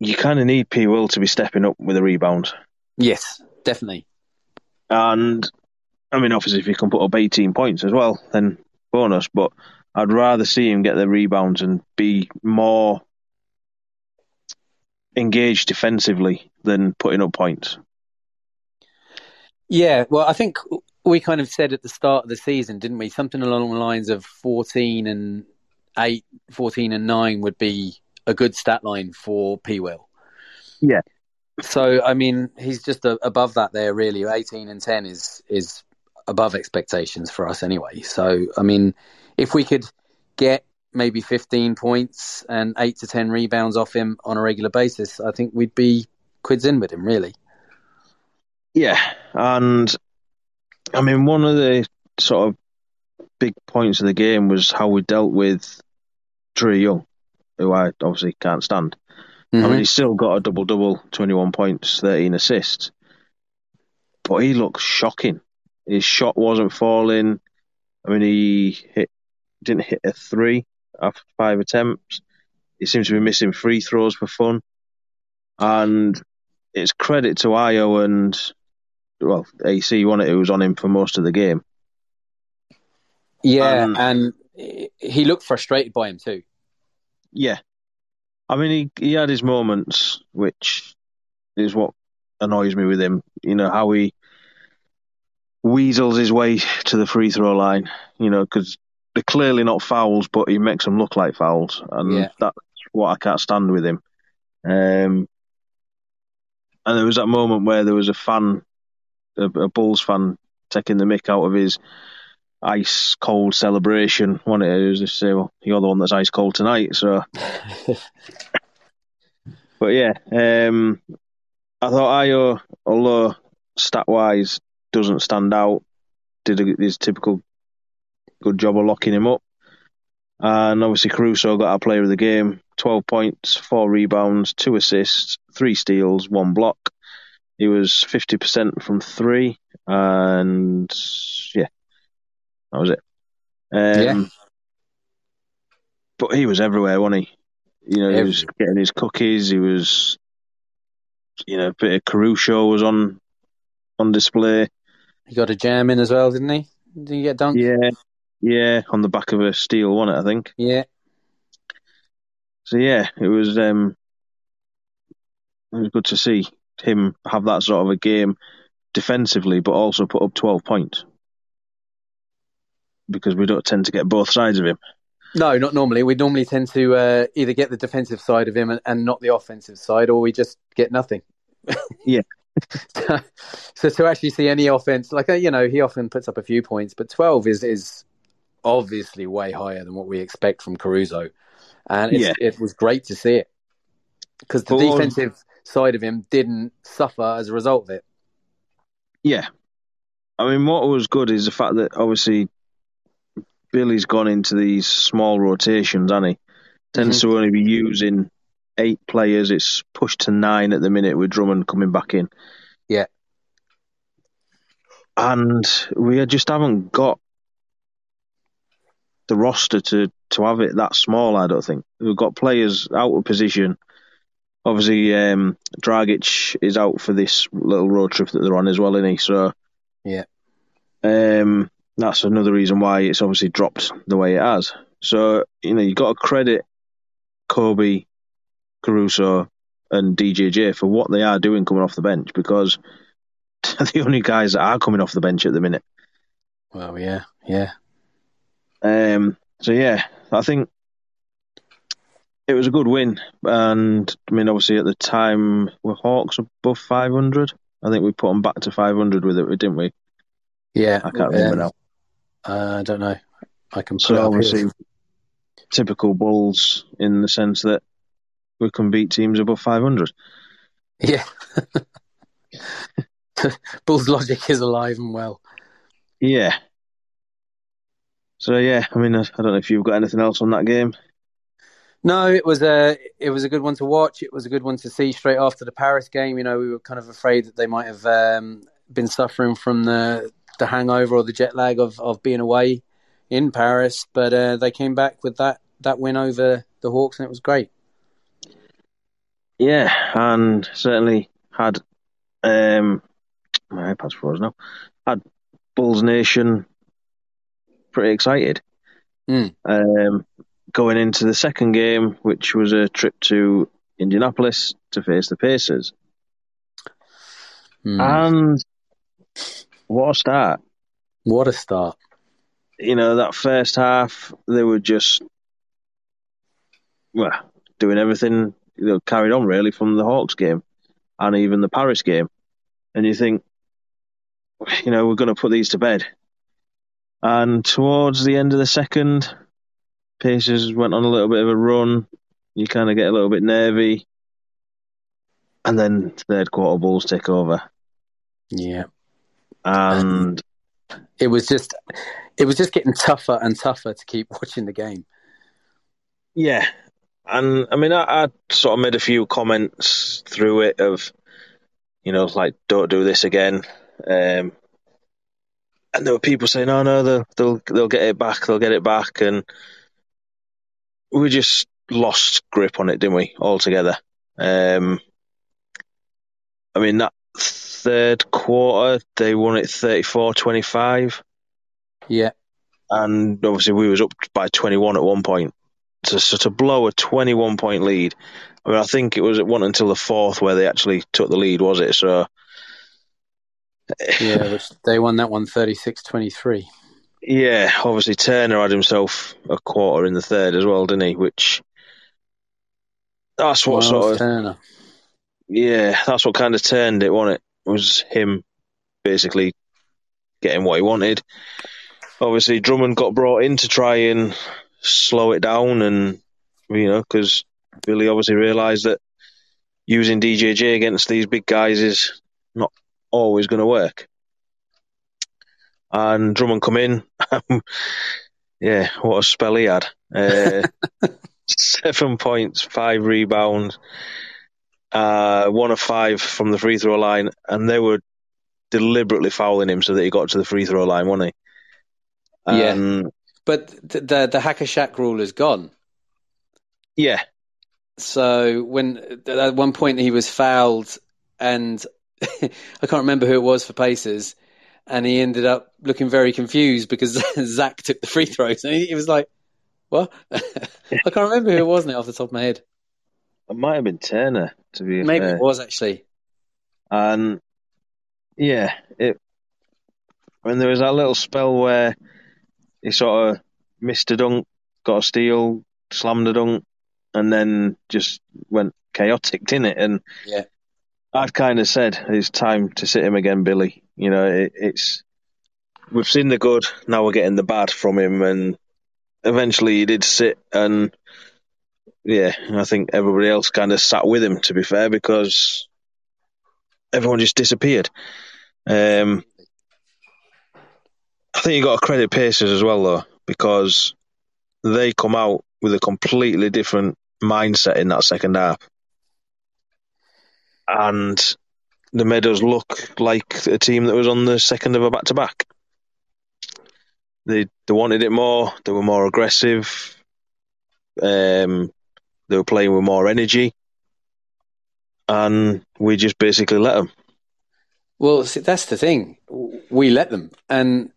you kind of need P. Will to be stepping up with a rebound. Yes, definitely. And, I mean, obviously, if he can put up 18 points as well, then bonus. But I'd rather see him get the rebounds and be more engaged defensively than putting up points. Yeah, well, I think we kind of said at the start of the season, didn't we? Something along the lines of 14 and 8, 14 and 9 would be a good stat line for P. Will. Yeah. So, I mean, he's just a, above that there, really. 18 and 10 is, is above expectations for us anyway. So, I mean, if we could get maybe 15 points and 8 to 10 rebounds off him on a regular basis, I think we'd be quids in with him, really. Yeah, and I mean, one of the sort of big points of the game was how we dealt with Trae Young, who I obviously can't stand. I Mhm. mean, he's still got a double double, 21 points, 13 assists, but he looked shocking. His shot wasn't falling. I mean, he hit didn't hit a three after five attempts. He seems to be missing free throws for fun, and it's credit to Ayo and well, AC won it. Who was on him for most of the game. Yeah, Um, and he looked frustrated by him too. Yeah, I mean, he he had his moments, which is what annoys me with him. You know how he weasels his way to the free throw line. You know, because they're clearly not fouls, but he makes them look like fouls, and Yeah. that's what I can't stand with him. Um, and there was that moment where there was a fan, a, a Bulls fan, taking the mick out of his ice cold celebration. One it was just say, "Well, you're the one that's ice cold tonight." So, but yeah, um, I thought Ayo, although stat wise doesn't stand out, did a, his typical good job of locking him up. And obviously, Caruso got our player of the game 12 points, four rebounds, two assists, three steals, one block. He was 50% from three, and yeah, that was it. Um, Yeah. But he was everywhere, wasn't he? You know, he was getting his cookies. He was, you know, a bit of Caruso was on on display. He got a jam in as well, didn't he? Did he get dunked? Yeah, yeah, on the back of a steal, it? I think. Yeah. So yeah, it was um, it was good to see him have that sort of a game defensively, but also put up twelve points because we don't tend to get both sides of him. No, not normally. We normally tend to uh, either get the defensive side of him and, and not the offensive side, or we just get nothing. Yeah. so, so to actually see any offense, like uh, you know, he often puts up a few points, but twelve is is obviously way higher than what we expect from Caruso, and it's, Yeah. it was great to see it because the what- defensive side of him didn't suffer as a result of it. Yeah, I mean, what was good is the fact that obviously Billy's gone into these small rotations, and he tends mm-hmm. to only be using eight players. It's pushed to nine at the minute with Drummond coming back in. Yeah. and we just haven't got the roster to to have it that small. I don't think we've got players out of position. Obviously, um, Dragic is out for this little road trip that they're on as well, isn't he? So, Yeah. um, that's another reason why it's obviously dropped the way it has. So, you know, you've got to credit Coby, Caruso, and DJJ for what they are doing coming off the bench because they're the only guys that are coming off the bench at the minute. Well, yeah, yeah, Um, so yeah, I think it was a good win, and I mean, obviously at the time were Hawks above 500. I think we put them back to 500 with it, didn't we? yeah. I can't remember Um, now. Uh, I don't know. I can So obviously, here. typical Bulls in the sense that we can beat teams above 500. Yeah. Bull's logic is alive and well. Yeah. So yeah, I mean, I don't know if you've got anything else on that game. No, it was a it was a good one to watch. It was a good one to see straight after the Paris game. You know, we were kind of afraid that they might have um, been suffering from the the hangover or the jet lag of, of being away in Paris, but uh, they came back with that that win over the Hawks, and it was great. Yeah, and certainly had um my iPad's frozen now. Had Bulls Nation pretty excited. Mm. Um going into the second game, which was a trip to Indianapolis to face the Pacers. Hmm. And what a start. what a start! You know, that first half they were just well, doing everything you know, carried on really from the Hawks game and even the Paris game. And you think, you know, we're going to put these to bed. And towards the end of the second, Pacers went on a little bit of a run. You kind of get a little bit nervy. And then third quarter Bulls take over. Yeah, And it was just it was just getting tougher and tougher to keep watching the game. yeah. And I mean, I, I sort of made a few comments through it of, you know, like, don't do this again. Um, and there were people saying, "Oh no, they'll they'll they'll get it back, they'll get it back," and we just lost grip on it, didn't we, altogether? Um, I mean, that third quarter they won it 34-25, Yeah, and obviously we was up by twenty one at one point. So, so to blow a twenty one point lead, I mean, I think it was it wasn't until the fourth where they actually took the lead, was it? So yeah, which they won that one 36-23. Yeah, obviously Turner had himself a quarter in the third as well, didn't he? Which that's what Myles sort of Turner. yeah, that's what kind of turned it, wasn't it? Was him basically getting what he wanted. Obviously, Drummond got brought in to try and slow it down, and you know, because Billy obviously realised that using DJJ against these big guys is not always going to work. And Drummond come in, yeah, what a spell he had. Uh, seven points, five rebounds, uh, one of five from the free throw line, and they were deliberately fouling him so that he got to the free throw line, wasn't he? Yeah. Um, But the the, the Hack-a-Shaq rule is gone. yeah, So when at one point he was fouled, and I can't remember who it was for Pacers, and he ended up looking very confused because Zach took the free throws, and he, he was like, "What?" I can't remember who it was now off the top of my head. it might have been Turner to be Maybe fair. it was actually. And yeah, it. I mean, there was that little spell where he sort of missed a dunk, got a steal, slammed a dunk, and then just went chaotic, didn't it? And Yeah. I'd kind of said it's time to sit him again, Billy. You know, it, it's we've seen the good, now we're getting the bad from him, and eventually he did sit, and yeah, I think everybody else kind of sat with him. To be fair, because everyone just disappeared. Um, I think you got to credit Pacers as well, though, because they come out with a completely different mindset in that second half, and they made us look like a team that was on the second of a back to back. They they wanted it more. They were more aggressive. Um, they were playing with more energy, and we just basically let them. Well, see, that's the thing. We let them, and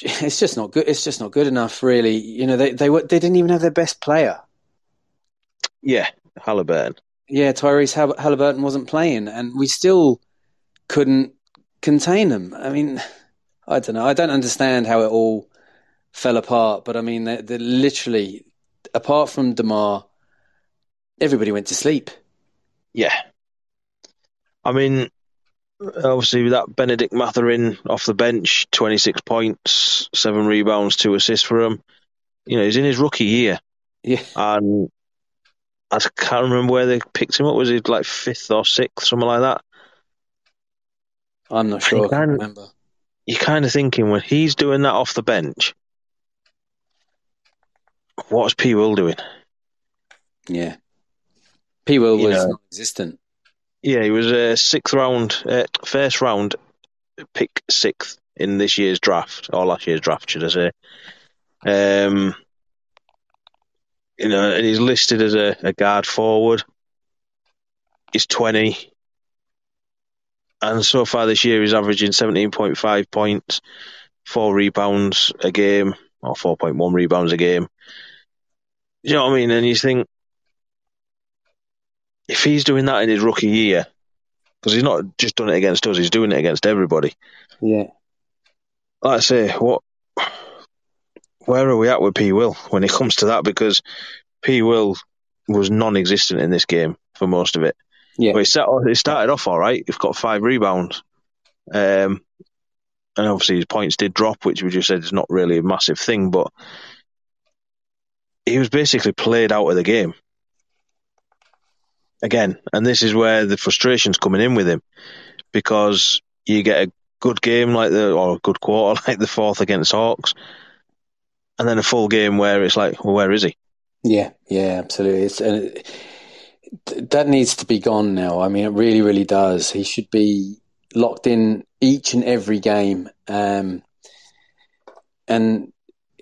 it's just not good. It's just not good enough, really. You know, they they were they didn't even have their best player. Yeah, Halliburton. Yeah, Tyrese Hal- Halliburton wasn't playing, and we still couldn't contain them. I mean, I don't know. I don't understand how it all fell apart, but I mean, they they literally, apart from DeMar, everybody went to sleep. Yeah. I mean, obviously, with that Bennedict Mathurin off the bench, 26 points, seven rebounds, two assists for him. You know, he's in his rookie year. Yeah, And I can't remember where they picked him up. Was he like fifth or sixth, something like that? I'm not sure. I can't can't- remember. You're kind of thinking when he's doing that off the bench, what's P. Will doing? Yeah, P. Will You was know. non-existent. Yeah, he was a sixth round, uh, first round pick sixth in this year's draft, or last year's draft, should I say. Um, you know, and he's listed as a, a guard forward. He's 20. And so far this year, he's averaging 17.5 points, four rebounds a game, or 4.1 rebounds a game. You know what I mean? And you think, if he's doing that in his rookie year, because he's not just done it against us, he's doing it against everybody. Yeah. Like I say, what, where are we at with P. Will when it comes to that? Because P. Will was non-existent in this game for most of it. Yeah. But it, set, it started off all right. He's got five rebounds, um, and obviously his points did drop, which we just said is not really a massive thing. But he was basically played out of the game again, and this is where the frustration's coming in with him because you get a good game like the or a good quarter like the fourth against Hawks, and then a full game where it's like, well, where is he? Yeah, yeah, absolutely. It's, that needs to be gone now. I mean, it really, really does. He should be locked in each and every game, um, and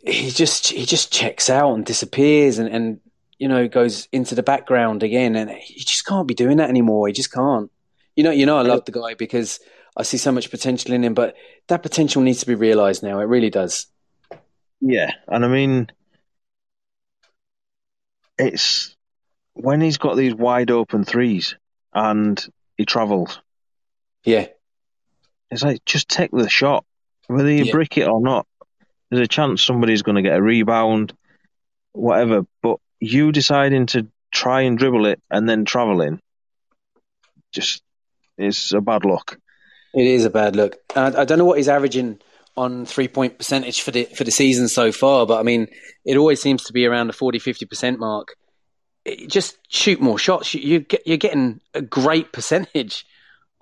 he just he just checks out and disappears, and, and you know goes into the background again, and he just can't be doing that anymore. He just can't. You know, you know, I love the guy because I see so much potential in him, but that potential needs to be realised now. It really does. Yeah, and I mean, it's when he's got these wide open threes and he travels. Yeah, It's like just take the shot, whether you Yeah. brick it or not. There's a chance somebody's going to get a rebound, whatever. But you deciding to try and dribble it and then travel in, just is a bad look. It is a bad look. I, I don't know what he's averaging on three point percentage for the for the season so far, but I mean, it always seems to be around the 40 50 percent mark. It, just shoot more shots. You, you get, you're getting a great percentage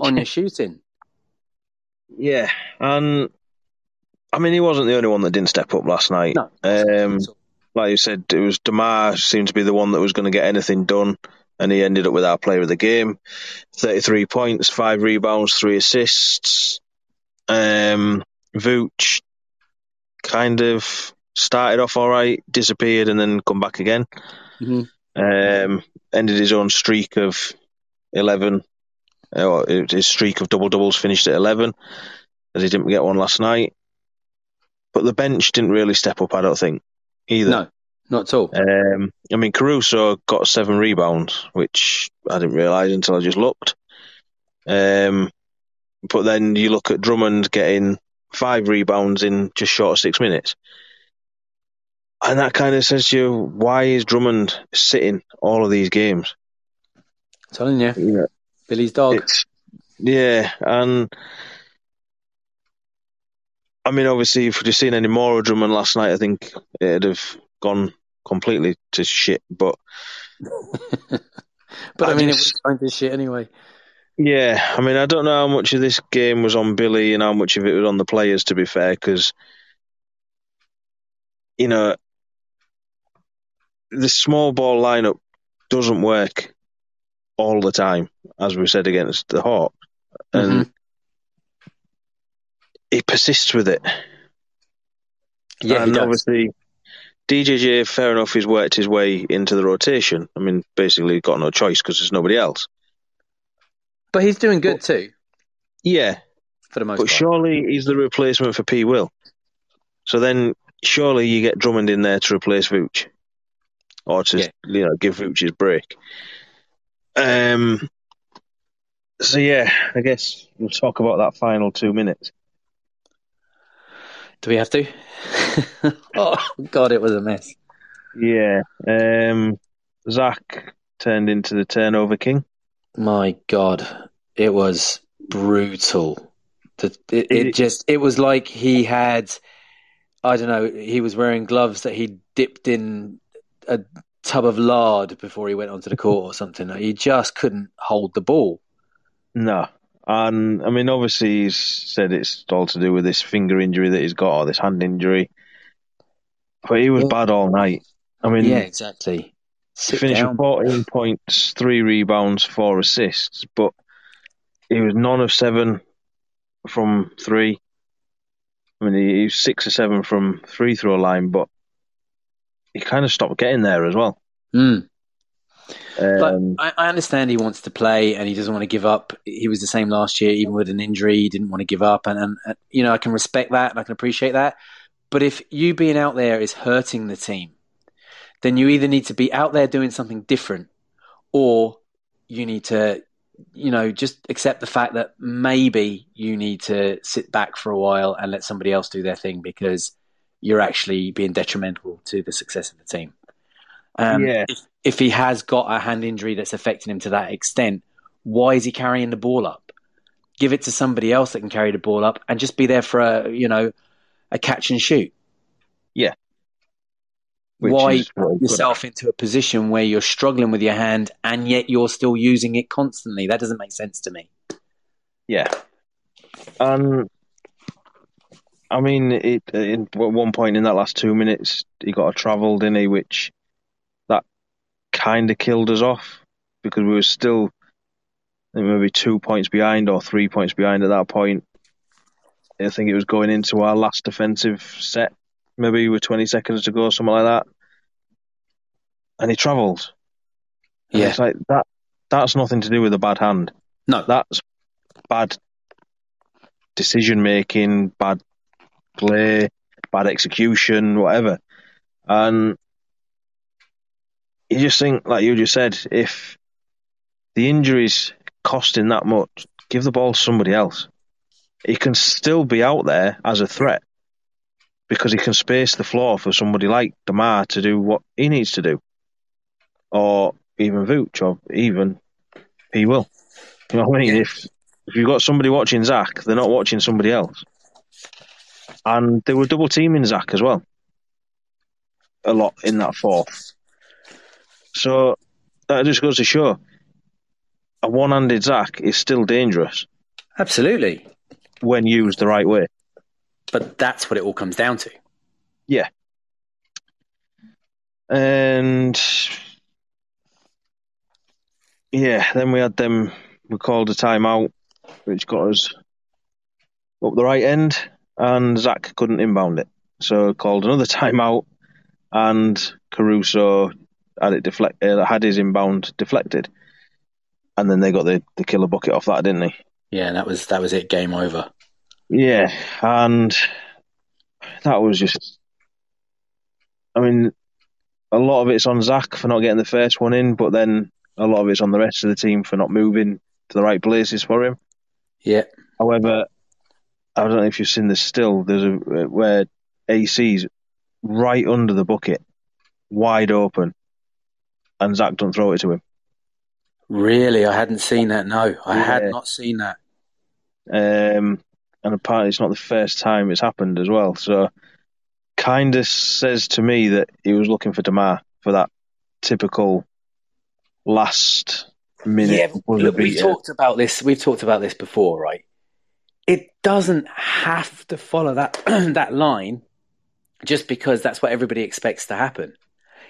on your shooting. Yeah, and I mean, he wasn't the only one that didn't step up last night. No, um, like you said, it was DeMar seemed to be the one that was going to get anything done, and he ended up with our player of the game. 33 points, five rebounds, three assists. Um, Vooch kind of started off all right, disappeared, and then come back again. Mm-hmm. Um, ended his own streak of 11. Uh, his streak of double doubles finished at 11, as he didn't get one last night. But the bench didn't really step up, I don't think, either. No, not at all. Um, I mean, Caruso got seven rebounds, which I didn't realise until I just looked. Um, but then you look at Drummond getting five rebounds in just short of six minutes. And that kind of says to you, why is Drummond sitting all of these games? I'm telling you, know, Billy's dog. It's, yeah, and I mean, obviously, if we'd have seen any more of Drummond last night, I think it'd have gone completely to shit. But but I, I mean, just, it was going to shit anyway. Yeah, I mean, I don't know how much of this game was on Billy and how much of it was on the players. To be fair, because you know the small ball lineup doesn't work all the time, as we said against the Hawks, and mm-hmm. he persists with it. Yeah, and obviously DJJ, fair enough, he's worked his way into the rotation. I mean, basically, got no choice because there's nobody else. But he's doing good but, too. Yeah, for the most. But part. surely he's the replacement for P. Will. So then, surely you get Drummond in there to replace Vooch, or to yeah. you know give Vooch his break. Um. So yeah, I guess we'll talk about that final two minutes. Do we have to? oh God, it was a mess. Yeah. Um, Zach turned into the turnover king. My God, it was brutal. it, it just it was like he had, I don't know, he was wearing gloves that he dipped in a tub of lard before he went onto the court or something. He just couldn't hold the ball. No. And I mean, obviously, he's said it's all to do with this finger injury that he's got or this hand injury. But he was bad all night. I mean, yeah, exactly. Sit finished with 14 points, three rebounds, four assists, but he was none of seven from three. I mean, he was six or seven from free throw line, but he kind of stopped getting there as well. Mm. Um, I, I, understand he wants to play and he doesn't want to give up. He was the same last year, even with an injury. He didn't want to give up, and, and, and you know I can respect that and I can appreciate that. But if you being out there is hurting the team, then you either need to be out there doing something different, or you need to, you know, just accept the fact that maybe you need to sit back for a while and let somebody else do their thing because you're actually being detrimental to the success of the team. Um, yeah. If, if he has got a hand injury that's affecting him to that extent, why is he carrying the ball up? Give it to somebody else that can carry the ball up and just be there for a, you know, a catch and shoot. Which Why put yourself into a position where you're struggling with your hand and yet you're still using it constantly? That doesn't make sense to me. Yeah. Um, I mean, it, in, at one point in that last two minutes, he got a travel, didn't he? Which that kind of killed us off because we were still maybe two points behind or three points behind at that point. I think it was going into our last defensive set, maybe with 20 seconds to go, or something like that. And he travelled. Yeah. It's like that. That's nothing to do with a bad hand. No. That's bad decision making, bad play, bad execution, whatever. And you just think, like you just said, if the injury's costing that much, give the ball to somebody else. He can still be out there as a threat because he can space the floor for somebody like DeMar to do what he needs to do. Or even Vooch or even P. Will. You know what I mean? If if you've got somebody watching Zach, they're not watching somebody else. And they were double teaming Zach as well. A lot in that fourth. So that just goes to show a one handed Zach is still dangerous Absolutely. when used the right way. But that's what it all comes down to. Yeah. And yeah, then we had them. We called a timeout, which got us up the right end, and Zach couldn't inbound it, so called another timeout, and Caruso had it deflect, uh, had his inbound deflected, and then they got the, the killer bucket off that, didn't they? Yeah, that was that was it. Game over. Yeah, and that was just. I mean, a lot of it's on Zach for not getting the first one in, but then a lot of it's on the rest of the team for not moving to the right places for him. Yeah. However, I don't know if you've seen this still. There's a where AC's right under the bucket, wide open, and Zach don't throw it to him. Really, I hadn't seen that. No, I had not seen that. Um, and apparently, it's not the first time it's happened as well. So, kind of says to me that he was looking for DeMar for that typical last minute. Yeah, look, we've talked about this. We've talked about this before, right? It doesn't have to follow that that line just because that's what everybody expects to happen.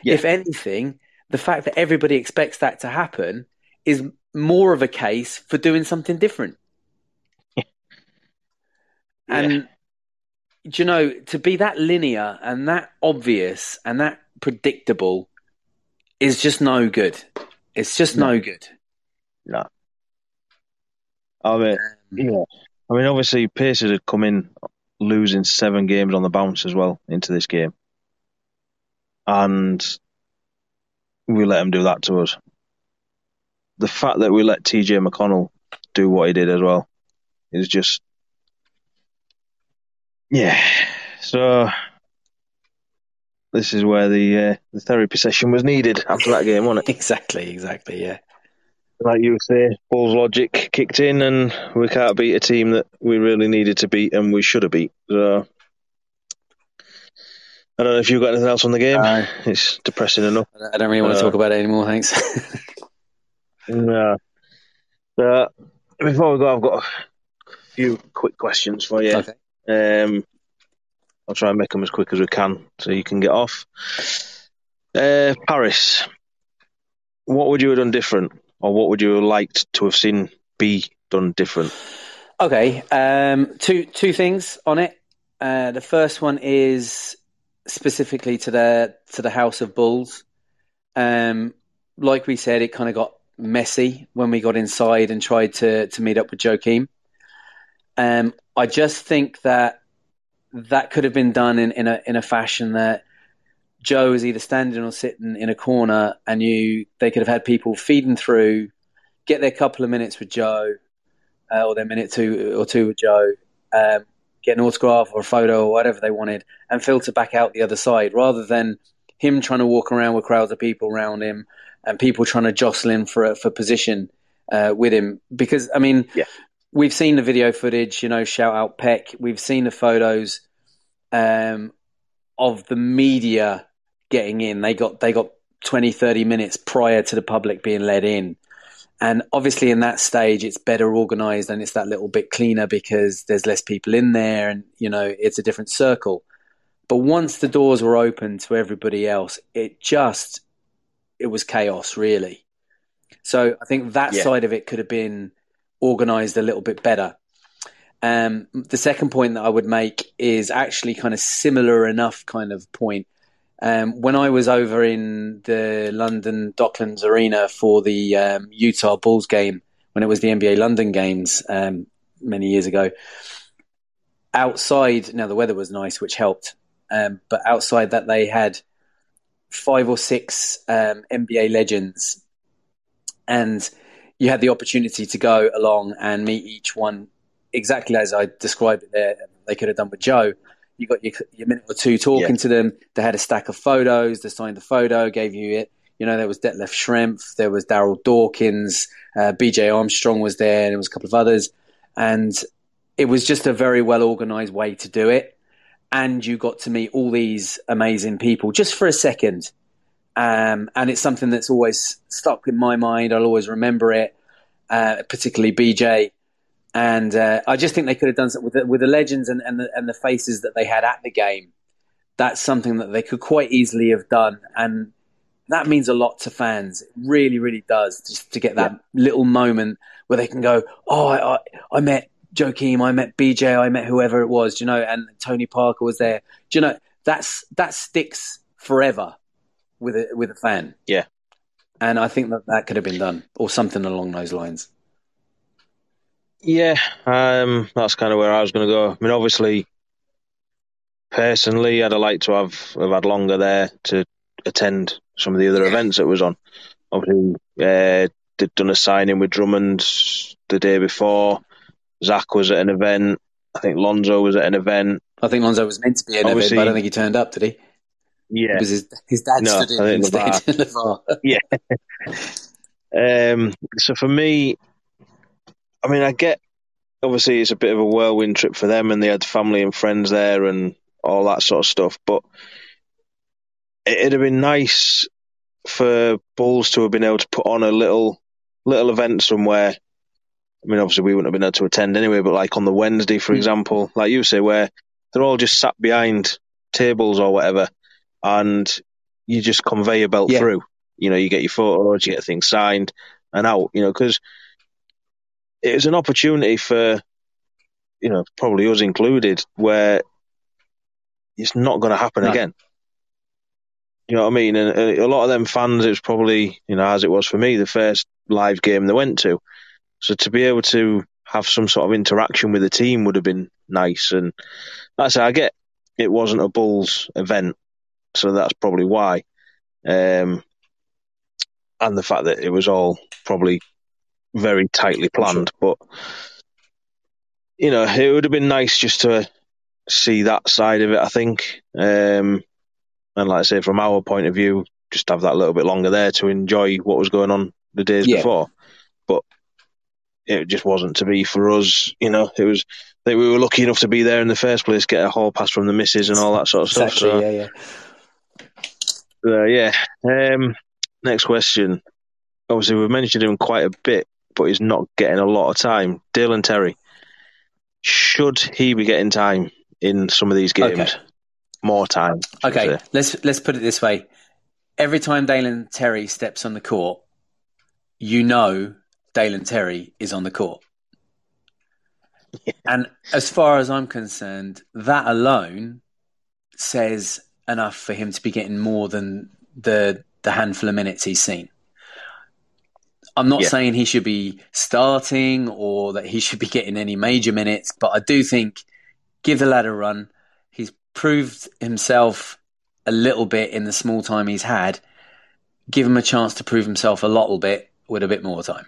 Yeah. If anything, the fact that everybody expects that to happen is more of a case for doing something different. And do you know, to be that linear and that obvious and that predictable is just no good. It's just no good. No. I mean, um, yeah. I mean, obviously, Pacers had come in losing seven games on the bounce as well into this game. And we let him do that to us. The fact that we let TJ McConnell do what he did as well is just. Yeah. So. This is where the uh, the therapy session was needed after that game, wasn't it? Exactly, exactly, yeah. like you say, Bulls logic kicked in, and we can't beat a team that we really needed to beat, and we should have beat. So I don't know if you've got anything else on the game. No. It's depressing enough. I don't really want to Uh, talk about it anymore, thanks. Yeah. But before we go, I've got a few quick questions for you. okay. Um, I'll try and make them as quick as we can, so you can get off. Uh, Paris, what would you have done different, or what would you have liked to have seen be done different? Okay, um, two two things on it. Uh, the first one is specifically to the to the House of Bulls. Um, like we said, it kind of got messy when we got inside and tried to to meet up with Joakim. Um, I just think that that could have been done in, in a in a fashion that Jo was either standing or sitting in a corner, and you they could have had people feeding through, get their couple of minutes with Jo, uh, or their minute two or two with Jo, um, get an autograph or a photo or whatever they wanted, and filter back out the other side, rather than him trying to walk around with crowds of people around him and people trying to jostle him for for position uh, with him. Because I mean, Yeah. We've seen the video footage. You know, shout out Peck. We've seen the photos um, of the media getting in. They got they got 20, 30 minutes prior to the public being let in. And obviously, in that stage, it's better organized and it's that little bit cleaner because there's less people in there and, you know, it's a different circle. But once the doors were open to everybody else, it just, it was chaos, really. So I think that Yeah. side of it could have been organized a little bit better. Um, the second point that I would make is actually kind of similar enough kind of point. Um, when I was over in the London Docklands Arena for the um, Utah Bulls game, when it was the NBA London games um, many years ago, outside, now the weather was nice, which helped, um, but outside that they had five or six um, NBA legends, and you had the opportunity to go along and meet each one exactly as I described it there. They could have done with Jo. You got your, your minute or two talking Yeah. to them. They had a stack of photos. They signed the photo, gave you it, You know, there was Detlef Schrempf, there was Darryl Dawkins, uh, BJ Armstrong was there, and there was a couple of others. And it was just a very well organized way to do it. And you got to meet all these amazing people just for a second. Um, and it's something that's always stuck in my mind. I'll always remember it, uh, particularly BJ. And uh, I just think they could have done something with the, with the legends and, and, the, and the faces that they had at the game. That's something that they could quite easily have done. And that means a lot to fans. It really, really does just to get that yeah. little moment where they can go, "Oh, I, I, I met Joakim, I met BJ, I met whoever it was, you know, and Tony Parker was there. Do you know that's that sticks forever with a with a fan. Yeah, and I think that that could have been done or something along those lines. Yeah, um, that's kind of where I was going to go. I mean, obviously, personally, I'd have liked to have, have had longer there to attend some of the other events that was on. Obviously, uh, they'd done a signing with Drummond the day before. Zach was at an event. I think Lonzo was at an event. I think Lonzo was meant to be at an event, but I don't think he turned up, did he? Yeah, because his, his dad no, stood in, instead the bar. yeah. um, so for me, I mean, I get obviously it's a bit of a whirlwind trip for them, and they had family and friends there and all that sort of stuff. But it'd have been nice for Bulls to have been able to put on a little little event somewhere. I mean, obviously we wouldn't have been able to attend anyway, but like on the Wednesday, for mm. example, like you say, where they're all just sat behind tables or whatever, and you just convey your belt yeah. through. You know, you get your photos, you get things signed and out. You know, because it was an opportunity for, you know, probably us included, where it's not going to happen no. again. You know what I mean? And, and, a lot of them fans, it was probably, you know, as it was for me, the first live game they went to. So to be able to have some sort of interaction with the team would have been nice. And that's I get it wasn't a Bulls event, so that's probably why. Um, and the fact that it was all probably very tightly planned, sure. but you know, it would have been nice just to see that side of it. I think, um, and like I say, from our point of view, just have that little bit longer there to enjoy what was going on the days yeah. before. But it just wasn't to be for us. You know, it was that we were lucky enough to be there in the first place, get a hall pass from the missus and all that sort of exactly, stuff. So, yeah, yeah. Uh, yeah. Um, next question. Obviously, we've mentioned him quite a bit, but he's not getting a lot of time. Dalen Terry. Should he be getting time in some of these games? Okay. More time. Okay, let's let's put it this way. Every time Dalen Terry steps on the court, you know Dalen Terry is on the court. Yeah. And as far as I'm concerned, that alone says enough for him to be getting more than the the handful of minutes he's seen. I'm not yeah. saying he should be starting or that he should be getting any major minutes, but I do think give the lad a run. He's proved himself a little bit in the small time he's had. Give him a chance to prove himself a little bit with a bit more time.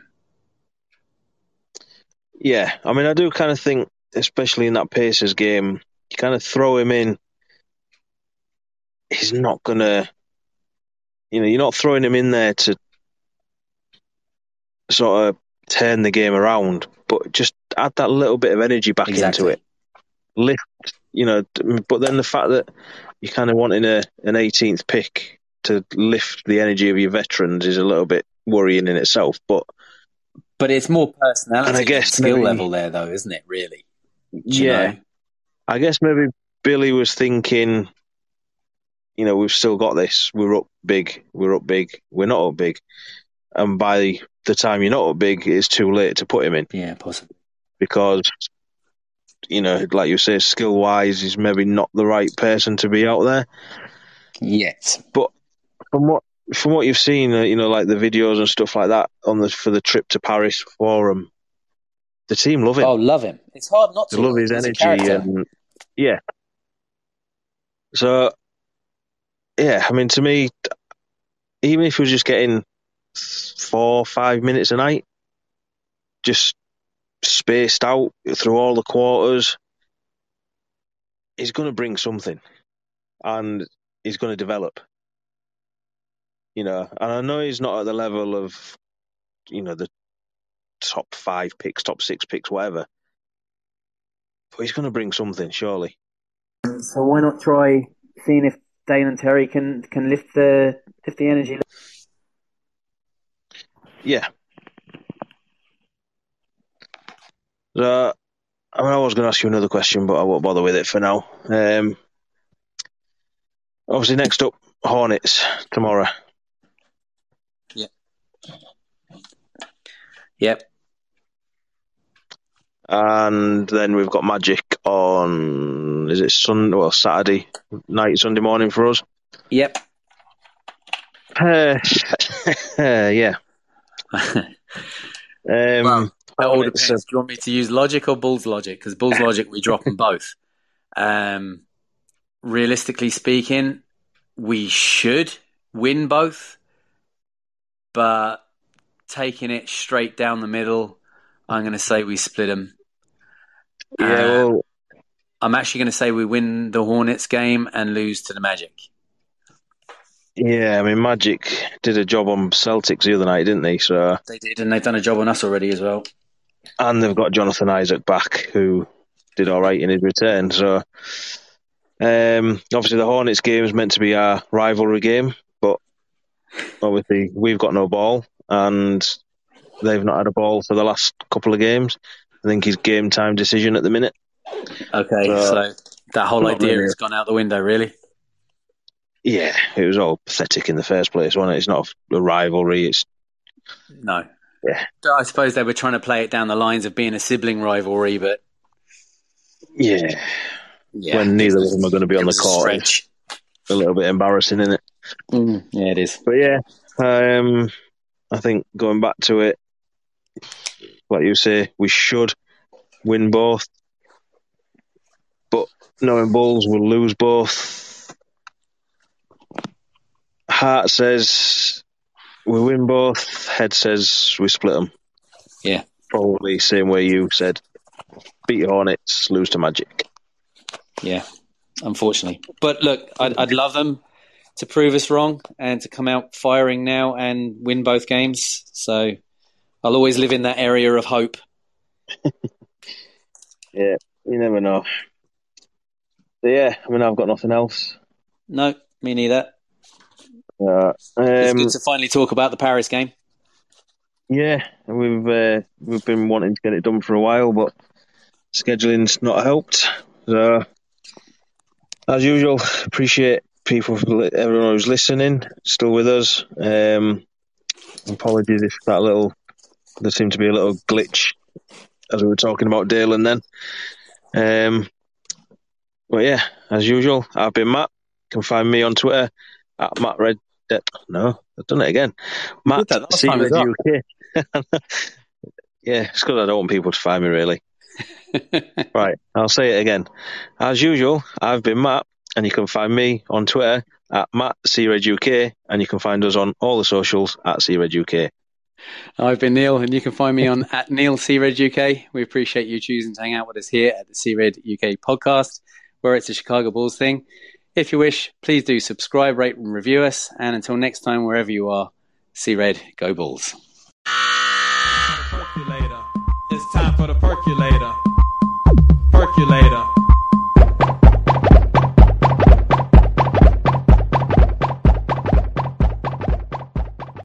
Yeah, I mean, I do kind of think, especially in that Pacers game, you kind of throw him in. He's not gonna, you know, you're not throwing him in there to sort of turn the game around, but just add that little bit of energy back exactly. into it. Lift, you know, but then the fact that you're kind of wanting a an 18th pick to lift the energy of your veterans is a little bit worrying in itself. But but it's more personality and I guess skill maybe, level there, though, isn't it? Really? yeah. Know? I guess maybe Billy was thinking, you know, we've still got this. We're up big. We're up big. We're not up big. And by the time you're not up big, it's too late to put him in. Yeah, possibly. Because, you know, like you say, skill wise, he's maybe not the right person to be out there. Yet. But from what from what you've seen, uh, you know, like the videos and stuff like that on the for the trip to Paris for him, the team love him. Oh, love him! It's hard not to love his energy and yeah. So, yeah, I mean, to me, even if he was just getting four, five minutes a night, just spaced out through all the quarters, he's going to bring something, and he's going to develop. You know, and I know he's not at the level of, you know, the top five picks, top six picks, whatever. But he's going to bring something, surely. So why not try seeing if Dalen Terry can can lift the lift the energy? Yeah. So, I mean, I was going to ask you another question, but I won't bother with it for now. Um, obviously, next up, Hornets tomorrow. Yep. Yep. And then we've got Magic on, is it Sunday, well, Saturday night, Sunday morning for us? Yep. Uh, yeah. um, well, it all depends. Do you want me to use logic or Bulls logic? Because Bulls logic, we drop them both. Um, realistically speaking, we should win both, but taking it straight down the middle, I'm going to say we split them. Yeah, uh, well, I'm actually going to say we win the Hornets game and lose to the Magic. Yeah, I mean, Magic did a job on Celtics the other night, didn't they? So they did, and they've done a job on us already as well. And they've got Jonathan Isaac back, who did all right in his return. So, um, obviously, the Hornets game is meant to be our rivalry game, but obviously, we've got no ball, and they've not had a ball for the last couple of games. I think his game time decision at the minute. Okay, so, so that whole idea really. has gone out the window, really. Yeah, it was all pathetic in the first place, wasn't it? It's not a rivalry. It's no. Yeah, I suppose they were trying to play it down the lines of being a sibling rivalry, but yeah, yeah. when neither of them are going to be on the court, it's a little bit embarrassing, isn't it? Mm, yeah, it is. But yeah, um, I think going back to it, like you say, we should win both, but knowing Bulls will lose both Heart says we win both. Head says we split them. Yeah. Probably same way you said. Beat Hornets, lose to Magic. Yeah, unfortunately. But look, I'd, I'd love them to prove us wrong and to come out firing now and win both games. So I'll always live in that area of hope. yeah, you never know. So yeah, I mean, I've got nothing else. No, me neither. Uh, um, it's good to finally talk about the Paris game. Yeah, we've uh, we've been wanting to get it done for a while, but scheduling's not helped. So, as usual, appreciate people, everyone who's listening, still with us. Um, apologies if that little there seemed to be a little glitch as we were talking about Dalen then. Um, but yeah, as usual, I've been Matt. You can find me on Twitter at Matt Red uh, no, I've done it again. Matt, see you UK. yeah, it's because I don't want people to find me, really. right, I'll say it again. As usual, I've been Matt, and you can find me on Twitter at Matt UK, and you can find us on all the socials at UK. I've been Neill, and you can find me on at Neill UK. We appreciate you choosing to hang out with us here at the See Red UK podcast, where it's a Chicago Bulls thing. If you wish, please do subscribe, rate, and review us. And until next time, wherever you are, see red, go Bulls.